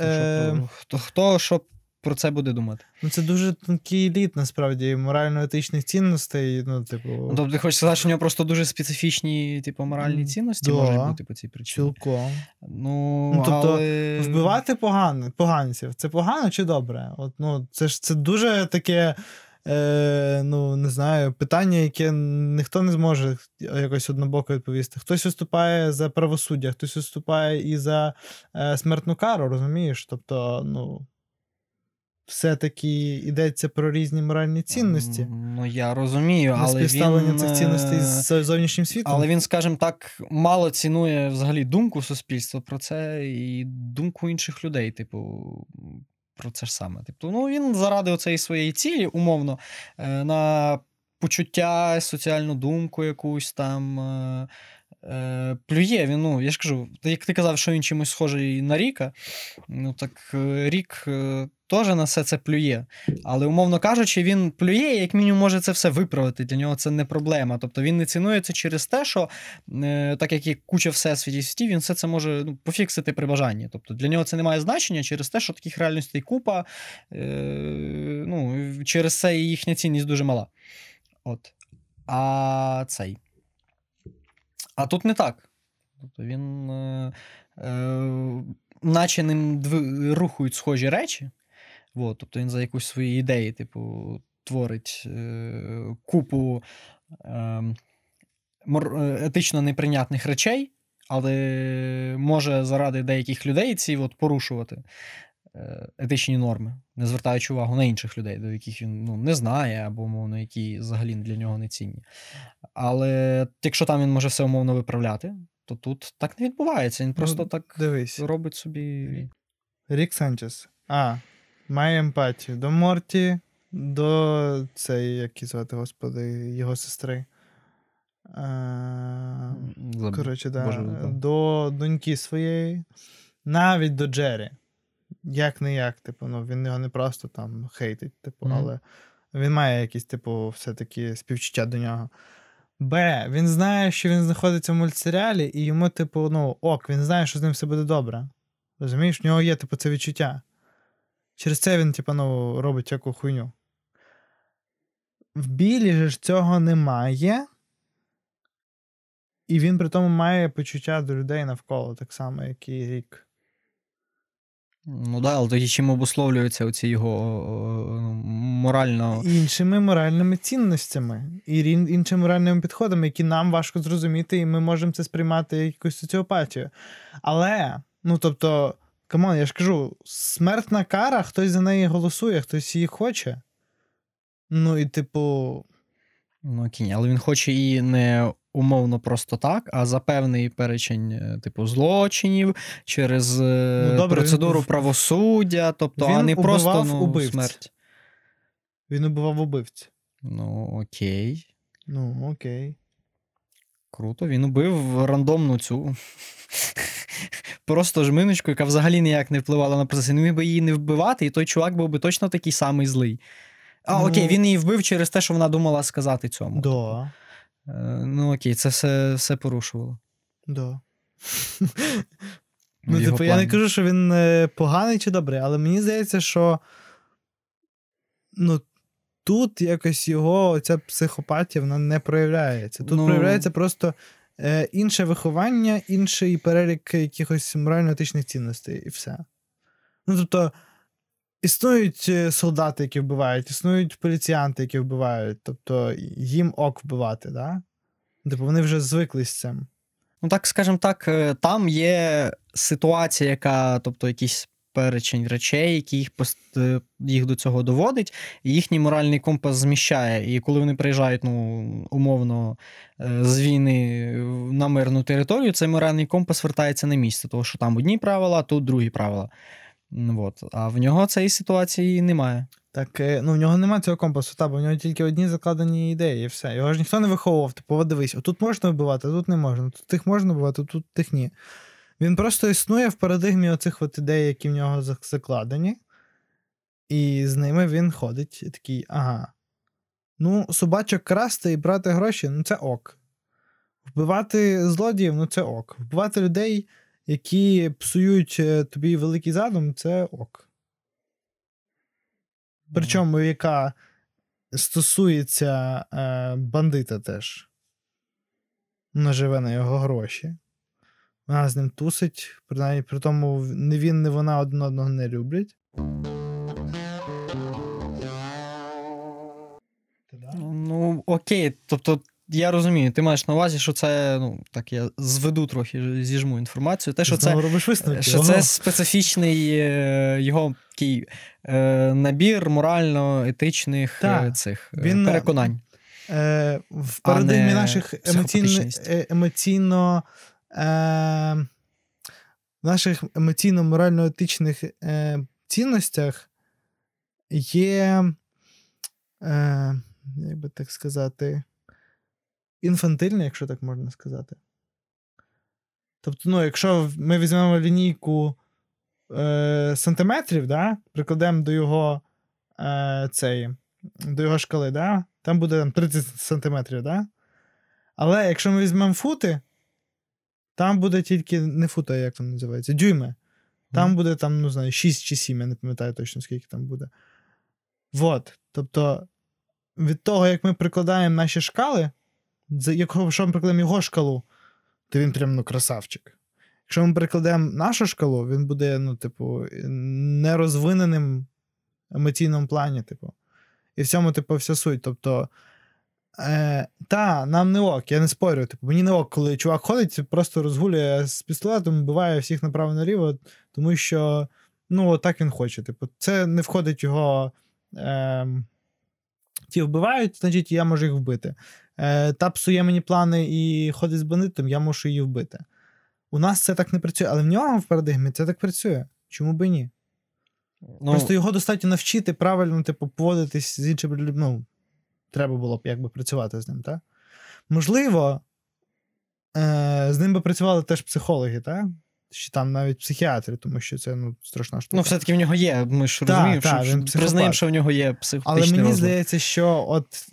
Е... Хто, хто що про це буде думати. Ну, це дуже тонкий лід, насправді, морально-етичних цінностей. Ну, типу... Ну, тобто, ти хочеш сказати, що в нього просто дуже специфічні, типу, моральні цінності да, можуть бути по цій причині. Цілком. Ну, ну тобто, але... вбивати погано, поганців це погано чи добре? От, ну, Це ж це дуже таке. Е, Ну, не знаю, питання, яке ніхто не зможе якось однобоко відповісти. Хтось виступає за правосуддя, хтось виступає і за е, смертну кару, розумієш? Тобто, ну все-таки йдеться про різні моральні цінності. Ну, я розумію, але він... цих цінностей з зовнішнім світом. Але він, скажімо так, мало цінує взагалі думку суспільства про це і думку інших людей, типу. Про це ж саме. Тобто, ну він заради оцеї своєї цілі, умовно, е, на почуття, соціальну думку якусь там е, е, плює. Він, ну, я ж кажу, як ти казав, що він чимось схожий на Ріка, ну так Рік теж на все це плює. Але, умовно кажучи, він плює, як мінімум може це все виправити. Для нього це не проблема. Тобто він не цінує це через те, що е, так як і куча всесвіті світів, він все це може ну, пофіксити при бажанні. Тобто для нього це не має значення через те, що таких реальностей купа, е, ну, через це їхня цінність дуже мала. От. А цей. А тут не так. Тобто він. Е, е, Наче ним рухають схожі речі, От, Тобто він за якусь свої ідеї, типу, творить е, купу ем, е, етично неприйнятних речей, але може заради деяких людей ці от порушувати е, етичні норми, не звертаючи увагу на інших людей, до яких він ну, не знає, або, умовно, які взагалі для нього не цінні. Але якщо там він може все умовно виправляти, то тут так не відбувається. Він ну, просто ну, так дивись. робить собі. Рік Санчес. А, має емпатію до Морті, До цієї, як її звати, господи, його сестри. Е, Заб- Коротше, да, Боже, до доньки своєї, навіть до Джері. Як не як, типу, ну він його не просто там хейтить, типу, Мгм. але він має якісь, типу, все-таки співчуття до нього. Б. Він знає, що він знаходиться в мультсеріалі, і йому, типу, ну, ок, він знає, що з ним все буде добре. Розумієш, в нього є, типу, це відчуття. Через це він, типу, ну, робить всяку хуйню. В білі же ж цього немає. І він при тому має почуття до людей навколо, так само, як і рік. Ну да, але тоді чим обусловлюється оці його ну, морально. Іншими моральними цінностями і іншими моральними підходами, які нам важко зрозуміти, і ми можемо це сприймати якусь соціопатію. Але, ну тобто, come on, я ж кажу, смертна кара, хтось за неї голосує, хтось її хоче. Ну, і, типу, Ну окей, але він хоче і не умовно просто так, а за певний перечень, е, типу, злочинів, через е, Ну, добре, процедуру був- правосуддя, тобто, а не просто ну, убивць. смерть. він убивав убивців. Ну, окей. Ну, окей. Круто, він убив рандомну цю. Просто жминочку, яка взагалі ніяк не впливала на процес. Він міг би її не вбивати, і той чувак був би точно такий самий злий. А, Ну- окей, він її вбив через те, що вона думала сказати цьому. Да. Е, Ну окей, це все, все порушувало. Да. *laughs* Ну, типу, я не кажу, що він е, поганий чи добрий, але мені здається, що ну, тут якось його ця психопатія вона не проявляється. Тут Ну- проявляється просто інше виховання, інший перелік якихось морально-етичних цінностей, і все. Ну, тобто, існують е, солдати, які вбивають, існують поліціянти, які вбивають, тобто їм ок вбивати, да? Типу, вони вже звикли з цим. Ну, так скажімо так, е, там є ситуація, яка, тобто, якийсь перечень речей, які їх, пост- е, їх до цього доводить, і їхній моральний компас зміщає. І коли вони приїжджають, ну, умовно, е, з війни на мирну територію, цей моральний компас вертається на місце, тому що там одні правила, а тут другі правила. От. А в нього цієї ситуації немає. Так, е, ну в нього немає цього компасу, та, бо в нього тільки одні закладені ідеї, і все. Його ж ніхто не виховував. Типу, дивись, отут можна вбивати, а тут не можна. Тут тих можна вбивати, а тут тих ні. Він просто існує в парадигмі оцих от ідей, які в нього закладені, і з ними він ходить і такий, ага. Ну, собачок красти і брати гроші, ну це ок. Вбивати злодіїв, ну це ок. Вбивати людей, які псують е, тобі великий задум, це ок. Причому, яка стосується е, бандита теж. Вона живе на його гроші. Вона з ним тусить, принаймні, при тому не він, не вона один одного не люблять. Ну, окей, тобто. Я розумію, ти маєш на увазі, що це, ну, так я зведу трохи, зіжму інформацію. Те, що це робиш висновки. Що Ого. це специфічний е, його такий е, набір морально-етичних е, Так. цих е, Він, переконань. е, в парадигмі наших емоційно. Е, наших емоційно-морально-етичних е, цінностях є, е, як би так сказати, інфантильне, якщо так можна сказати. Тобто, ну, якщо ми візьмемо лінійку е, сантиметрів, да, прикладемо до його е, цієї, до його шкали, да, там буде там, 30 сантиметрів, да? Але якщо ми візьмемо фути, там буде тільки не фута, як там називається, дюйми. Там Мгм. буде там, ну знаю, 6 чи 7, я не пам'ятаю точно, скільки там буде. Вот. Тобто, від того, як ми прикладаємо наші шкали, якщо ми прикладемо його шкалу, то він прям ну, красавчик. Якщо ми прикладемо нашу шкалу, він буде, ну, типу, нерозвиненим емоційному плані, типу. І в цьому, типу, вся суть. Тобто, е, та, нам не ок, я не спорю. Типу, мені не ок, коли чувак ходить, просто розгулює з пістолетом, вбиває всіх направо наліво, тому що, ну, так він хоче. Типу, це не входить його. Е, ті вбивають, значить, я можу їх вбити. Е, та псує мені плани і ходить з бандитом, я мушу її вбити. У нас це так не працює, але в нього в парадигмі це так працює. Чому би ні? Ну, Просто його достатньо навчити правильно, типу, поводитись з іншими людьми. Ну, треба було б якби працювати з ним, так? Можливо, е- з ним би працювали теж психологи, так? Чи там навіть психіатри, тому що це ну, страшна штука. ну, все-таки в нього є. Ми ж Та, розуміємо, та, що, він признаємо, що в нього є Але мені розлад. здається, що от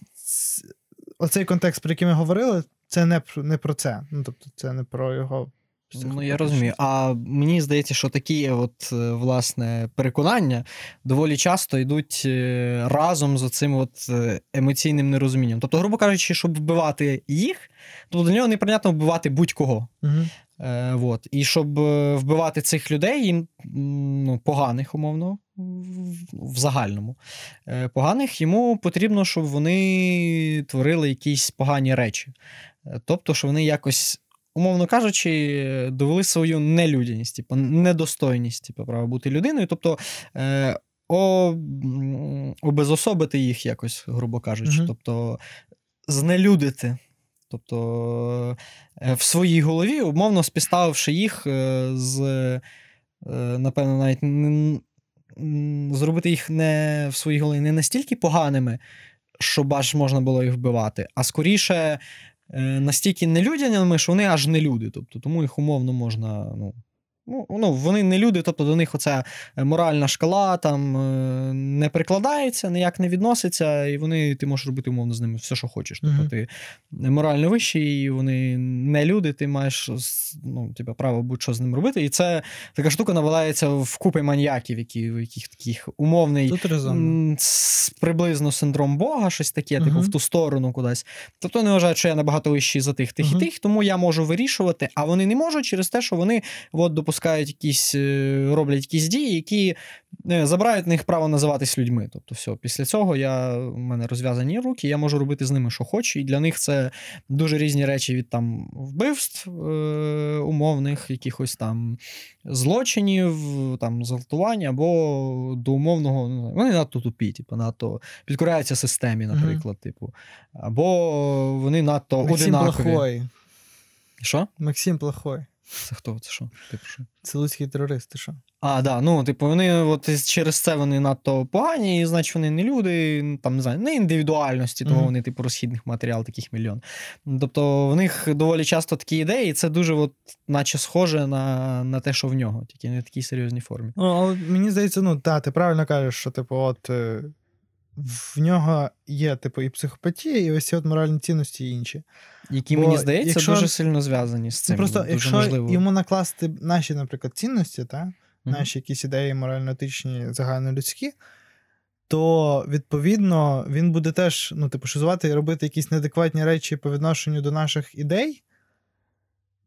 оцей контекст, про який ми говорили, це не, не про це. Ну, тобто, це не про його. Ну, я розумію. А мені здається, що такі от, е, власне, переконання доволі часто йдуть е, разом з цим от е, емоційним нерозумінням. Тобто, грубо кажучи, щоб вбивати їх, то для нього неприйнятно вбивати будь-кого. Мгм. Е, вот. І щоб вбивати цих людей, їм, ну, поганих, умовно, в- загальному, е, поганих, йому потрібно, щоб вони творили якісь погані речі. Тобто, що вони якось. Умовно кажучи, довели свою нелюдяність, типу, недостойність, типу, права бути людиною. Тобто е, о, обезособити їх якось, грубо кажучи. Мгм. Тобто знелюдити. Тобто е, в своїй голові, умовно співставивши їх е, з, е, напевно, навіть зробити їх не в своїй голові не настільки поганими, щоб аж можна було їх вбивати, а скоріше настільки нелюдяними, що вони аж не люди. Тобто, тому їх умовно можна. Ну, Ну, ну, вони не люди, тобто до них оця е, моральна шкала там е, не прикладається, ніяк не відноситься, і вони, ти можеш робити умовно з ними все, що хочеш. Тобто ти морально вищий, і вони не люди, ти маєш ну, типу, право будь-що з ним робити. І це така штука навалається в купи маньяків, які, в яких таких умовний м, с- приблизно синдром Бога, щось таке, типу, в ту сторону кудись. Тобто вони вважають, що я набагато вищий за тих, тих Мгм. і тих, тому я можу вирішувати, а вони не можуть через те, що вони от, допускають якісь, е, роблять якісь дії, які е, забирають в них право називатись людьми. Тобто, все, після цього я, у мене розв'язані руки, я можу робити з ними, що хочу, і для них це дуже різні речі від там вбивств е, умовних, якихось там злочинів, там зґвалтування або до умовного. ну, Вони надто тупі, типу, надто підкоряються системі, наприклад, типу. Або вони надто Максим одинакові. плохой. Що? Максим плохой. Це хто? Це що? Типу, що? Це луцький терорист, ти що? А, да, ну, типу, вони от через це вони надто погані, і значить вони не люди, ну, там, не знаю, не індивідуальності, тому Мгм. вони, типу, розхідних матеріал таких мільйон. Тобто в них доволі часто такі ідеї, і це дуже, от, наче схоже на, на те, що в нього, тільки не в такій серйозній формі. Ну, але мені здається, ну, та, ти правильно кажеш, що, типу, от е, в нього є, типу, і психопатія, і ось ці от моральні цінності і інші. Які, Бо мені здається, якщо- дуже сильно зв'язані з цим. Ну, просто дуже якщо можливо. йому накласти наші, наприклад, цінності, та, Мгм. наші якісь ідеї морально-етичні, загальнолюдські, то відповідно він буде теж, ну, типу, шизувати і робити якісь неадекватні речі по відношенню до наших ідей.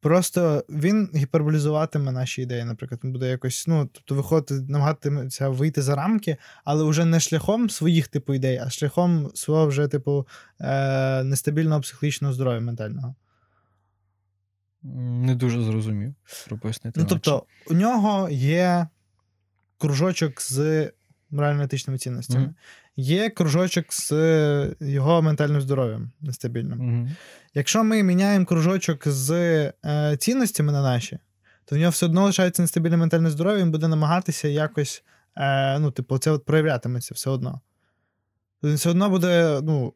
Просто він гіперболізуватиме наші ідеї, наприклад, він буде якось, ну, тобто, виходити, намагатиметься вийти за рамки, але вже не шляхом своїх типу ідей, а шляхом свого вже, типу, е- нестабільного психологічного здоров'я ментального. Не дуже зрозумів, про пояснити. Ну, тобто, у нього є кружочок з морально-етичними цінностями, Мгм. є кружочок з його ментальним здоров'ям нестабільним. Угу. Якщо ми міняємо кружочок з е, цінностями на наші, то в нього все одно лишається нестабільне ментальне здоров'я, він буде намагатися якось, е, ну, типу, це от проявлятиметься все одно. Він все одно буде, ну.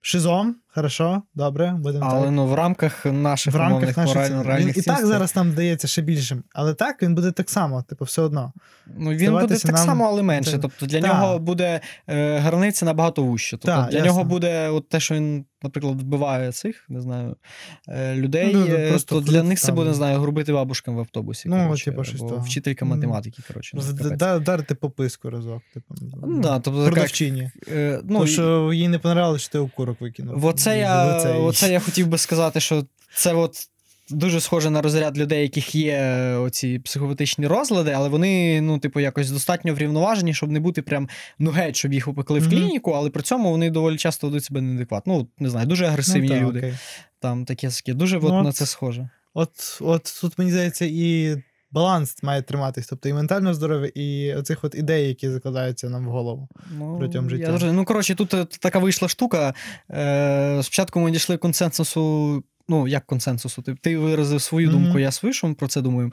Шизом, хорошо, добре, будемо Але так. ну, в рамках наших В рамках умовних наших реальних Він і так зараз нам вдається ще більшим, але так він буде так само, типу, все одно. Ну, він буде так нам- само, але менше. Це- Тобто для Та. нього буде е, границя набагато вужча. Тобто Та, для ясно. нього буде от те, що він, наприклад, вбиває цих, не знаю, е, людей, Ну, е, просто то для них це буде, не знаю, грубити бабушкам в автобусі. Ну, коротше, типу, щось або того. вчителька математики, коротше. ну, Вд- капець. да- Вдарити по писку разок. Типу, Ну, да, тобто продавчині. е, ну, Тому що їй не понравилось, що ти окурок викинув. Оце я, оце я хотів би сказати, що це от дуже схоже на розряд людей, яких є оці психопатичні розлади, але вони, ну, типу, якось достатньо врівноважені, щоб не бути прям ну геть, щоб їх опекли в клініку, але при цьому вони доволі часто ведуть себе неадекватно. Ну, не знаю, дуже агресивні Ну, та, люди. окей. Там таке сяке. Дуже Ну, от, на це схоже. От, от тут, мені здається, і баланс має триматись. Тобто і ментальне здоров'я, і оцих от ідей, які закладаються нам в голову. Ну, протягом я життя. зрозумів. Ну, коротше, тут е, така вийшла штука. Е, спочатку ми дійшли консенсусу. Ну, як консенсусу. Ти, ти виразив свою Мгм. думку, я свою, що ми про це думаємо.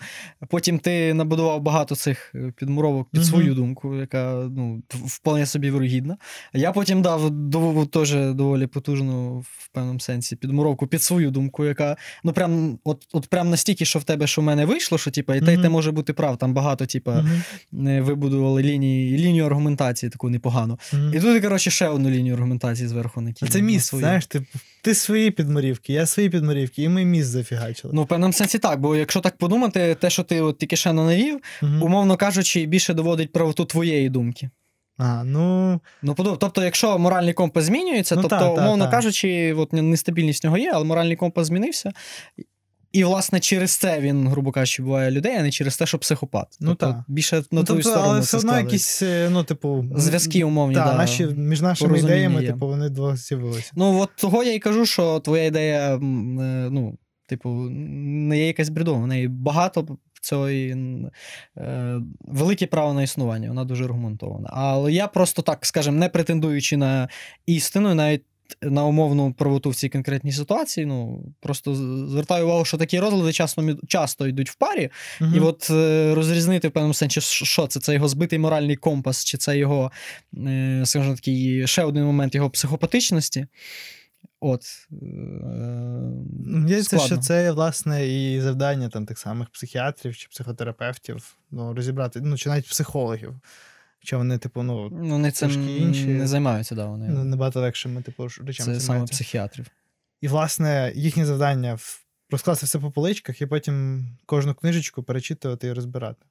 Потім ти набудував багато цих е, підмуровок під Мгм. свою думку, яка ну, вполне собі вирогідна. Я потім дав дов- теж доволі потужну в певному сенсі підмуровку під свою думку, яка ну прям от, от прям настільки, що в тебе, що в мене вийшло, що типа, і те, і те може бути прав. Там багато, типа, е, вибудували лінії, лінію аргументації таку непогану. І тут, коротше, ще одну лінію аргументації зверху накинули. це міст, знаєш, ти, ти свої підморівки, я свої підморівки, і ми міст зафігачили. Ну, в певному сенсі так, бо якщо так подумати, те, що ти от тільки ще навів, Мгм. умовно кажучи, більше доводить правоту твоєї думки. А, ну, Ну, тобто, якщо моральний компас змінюється, Ну, тобто, та, та, умовно та. кажучи, от нестабільність в нього є, але моральний компас змінився. І, власне, через це він, грубо кажучи, буває людей, а не через те, що психопат. Ну, тобто, та. більше на ну твою тобто, сторону але все одно якісь, е, ну, типу, зв'язки умовні. Так, да. наші, між нашими ідеями, є. типу, вони двох з'явилися. Ну, от того я і кажу, що твоя ідея, е, ну, типу, не є якась бредова. В неї багато цього і, е, велике право на існування, вона дуже аргументована. Але я просто так, скажімо, не претендуючи на істину, навіть на умовну правоту в цій конкретній ситуації, ну просто звертаю увагу, що такі розлади часто, часто йдуть в парі, Мгм. і от е, розрізнити в певному сенсі, що це? Це його збитий моральний компас, чи це його, е, скажімо такий, ще один момент його психопатичності. От. Е, Мені здається, що це, власне, і завдання там тих самих психіатрів чи психотерапевтів, ну, розібрати, ну, чи навіть психологів. Що вони, типу, ну, Ну, вони цим інші. не займаються, да, вони. ну, набагато легшими, типу, речами це саме психіатрів. І, власне, їхнє завдання розкласти все по поличках і потім кожну книжечку перечитувати і розбирати.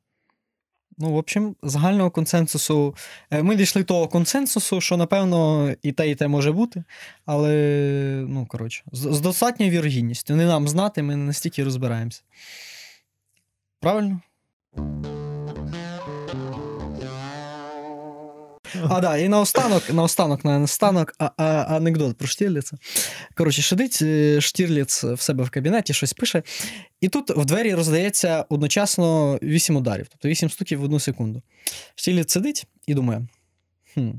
Ну, в общем, загального консенсусу. е, Ми дійшли того консенсусу, що, напевно, і те, і те може бути. Але, ну, коротше, з, з достатньою вірогідністю. Не нам знати, ми не настільки розбираємося. Правильно? А, да, і наостанок, наостанок, наостанок, а, а, анекдот про Штірліца. Коротше, сидить е, Штірліц в себе в кабінеті, щось пише, і тут в двері роздається одночасно вісім ударів, тобто вісім стуків в одну секунду. Штірліц сидить і думає: хм,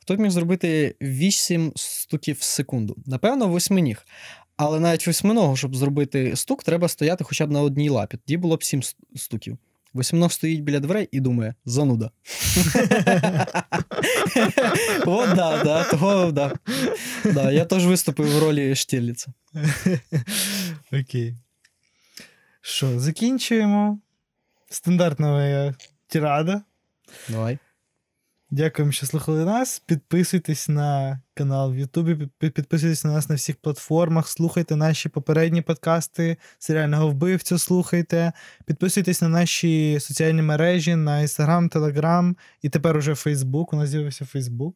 хто б міг зробити вісім стуків в секунду? Напевно, восьминіг. Але навіть восьминого, щоб зробити стук, треба стояти хоча б на одній лапі. Тоді було б сім стуків. Восьминог стоїть біля дверей і думає: зануда. От да, да, того, да. Да, я теж виступив в ролі Штірліца. Окей. Що, закінчуємо. Стандартна тирада. Давай. Дякуємо, що слухали нас. Підписуйтесь на канал в Ютубі, підписуйтесь на нас на всіх платформах, слухайте наші попередні подкасти серіального вбивцю. Слухайте, підписуйтесь на наші соціальні мережі, на Instagram, Telegram і тепер уже Facebook. У нас з'явився Facebook.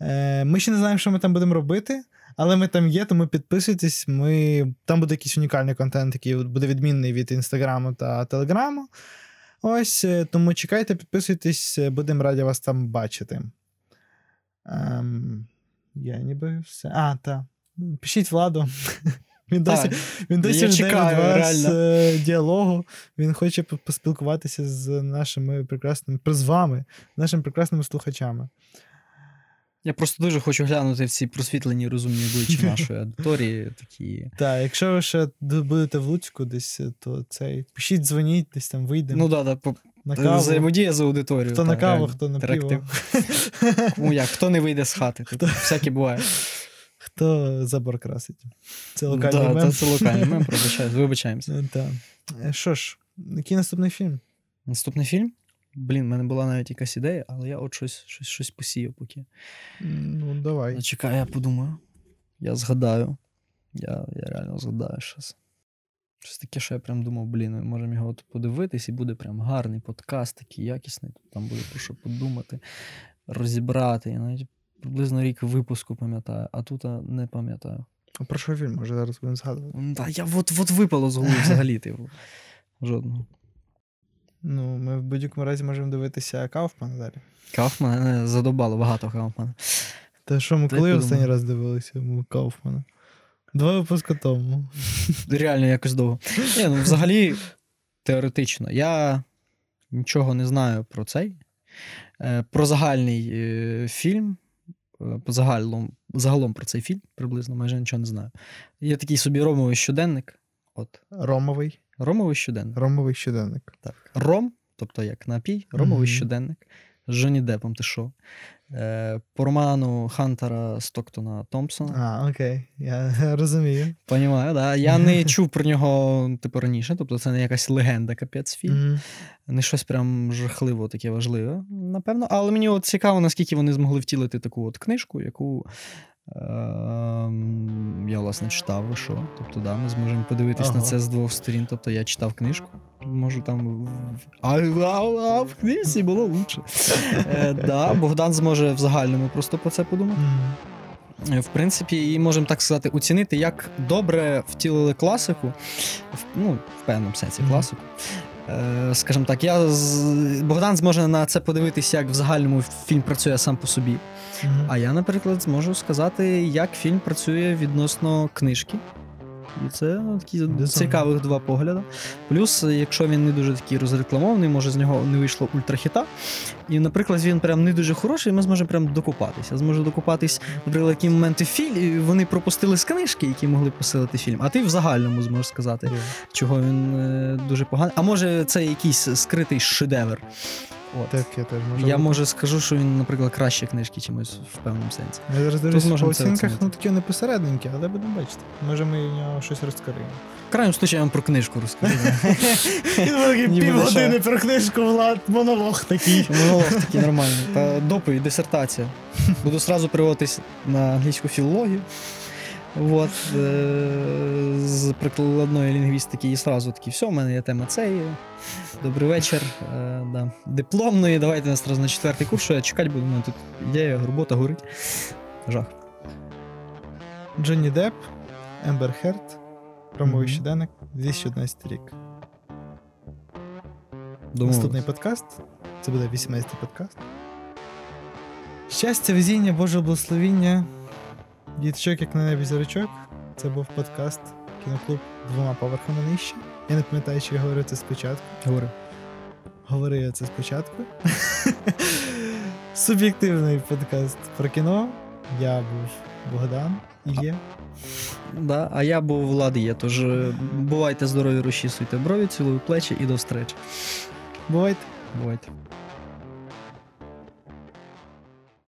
Е, Ми ще не знаємо, що ми там будемо робити. Але ми там є, тому підписуйтесь. Ми... Там буде якийсь унікальний контент, який буде відмінний від інстаграму та телеграму. Ось, е, тому чекайте, підписуйтесь, е, будемо раді вас там бачити. Ем, я ніби все. А, так. Пишіть владу. *laughs* Він досі, він досі я чекаю, від вас реально. е, діалогу. Він хоче поспілкуватися з нашими прекрасними, з вами, нашими прекрасними слухачами. Я просто дуже хочу глянути в ці просвітлені розумні обличчя *laughs* нашої аудиторії. Такі. Так, якщо ви ще будете в Луцьку десь, е, то цей. Пишіть, дзвоніть, десь там вийдемо. Ну да, да, на каву. взаємодія з аудиторією. Хто на каву, хто на пиво. *laughs* Кому як, хто не вийде з хати. Тут всяке буває. Хто забор красить. Це Да, локальний мем. це, це локальний мем, пробачаю, вибачаємося. Е. Е, Що ж, який наступний фільм? Наступний фільм. Блін, в мене була навіть якась ідея, але я от щось, щось, щось посіяв поки. Ну, давай. Чекай, я подумаю. Я згадаю. Я, я реально згадаю щось. Щось таке, що я прям думав, блін, ми можемо його от подивитись, і буде прям гарний подкаст, такий якісний. Тут Там буде про що подумати, розібрати. Я навіть приблизно рік випуску пам'ятаю, а тут не пам'ятаю. А про що фільм? Може зараз будемо згадувати. Та я от, от випало з голови взагалі, типу. Жодного. Ну, ми в будь-якому разі можемо дивитися Кауфмана далі. Кауфмана задобало багато Кауфмана. Та що ми коли останній раз дивилися Кауфмана? Два випуски тому. Реально якось довго. Ні, ну взагалі, теоретично, я нічого не знаю про цей. Е, Про загальний е, фільм. е, по загалом, загалом про цей фільм, приблизно майже нічого не знаю. Є такий собі ромовий щоденник. От. Ромовий. Ромовий щоденник. Ромовий щоденник. Так. Ром, тобто як напій, ромовий Мгм. щоденник. З Джонні Деппом, ти що? Е, по роману Хантера Стоктона Томпсона. А, окей. Я *laughs* розумію. Понімаю, да. Я *laughs* не чув про нього, типу, раніше, тобто це не якась легенда, капець фільм. Мгм. Не щось прям жахливо таке важливе, напевно. Але мені от цікаво, наскільки вони змогли втілити таку от книжку, яку я, власне, читав, що. Тобто, да, ми зможемо подивитись на це з двох сторін. Тобто я читав книжку, можу там. А, а, а в книжці було лучше. Е, да, Богдан зможе в загальному просто про це подумати. В принципі, і можемо так сказати, оцінити, як добре втілили класику, в, ну, в певному сенсі класику. Е, скажімо так, я. Богдан зможе на це подивитись, як в загальному фільм працює сам по собі. А я, наприклад, зможу сказати, як фільм працює відносно книжки. І це такі цікавих два погляди. Плюс, якщо він не дуже такий розрекламований, може з нього не вийшло ультрахіта. І, наприклад, він прям не дуже хороший, ми зможемо прям докупатися. Зможу докупатись, наприклад, які моменти в фільмі, вони пропустили з книжки, які могли посилити фільм. А ти в загальному зможеш сказати, чого він е, дуже поганий. А може, це якийсь скритий шедевр. От. Так, я теж можу. Я бути. може скажу, що він, наприклад, краще книжки чимось в певному сенсі. Я зараз дивлюся по оцінках, ну такі вони посередненькі, але будемо бачити. Може ми в нього щось розкриємо. В крайньому случаї я вам про книжку розкажу. *laughs* Півгодини про книжку Влад, монолог такий. Монолог такий нормальний. Та доповідь, дисертація. Буду сразу приводитись на англійську філологію. От, е- з прикладної лінгвістики і сразу такі, все, в мене є тема цієї. Добрий вечір. Е- да. Дипломної, давайте нас одразу на четвертий курс, що я чекати буду, мене тут ідея, робота горить. Жах. Джонні Депп, Ембер Херт, Ромовий Мгм. щоденник, 2011 рік. Домовились. Наступний подкаст. Це буде 18-й подкаст. Щастя, везіння, Боже благословіння. Діточок, як на небі зірочок. Це був подкаст Кіноклуб двома поверхами нижче. Я не пам'ятаю, чи я говорив це спочатку. Говори. Говорив я це спочатку. Суб'єктивний подкаст про кіно. Я був Богдан і є. Да, а я був Влад є, тож е, бувайте здорові, розчісуйте брові, цілую плечі і до встречі. Бувайте. Бувайте.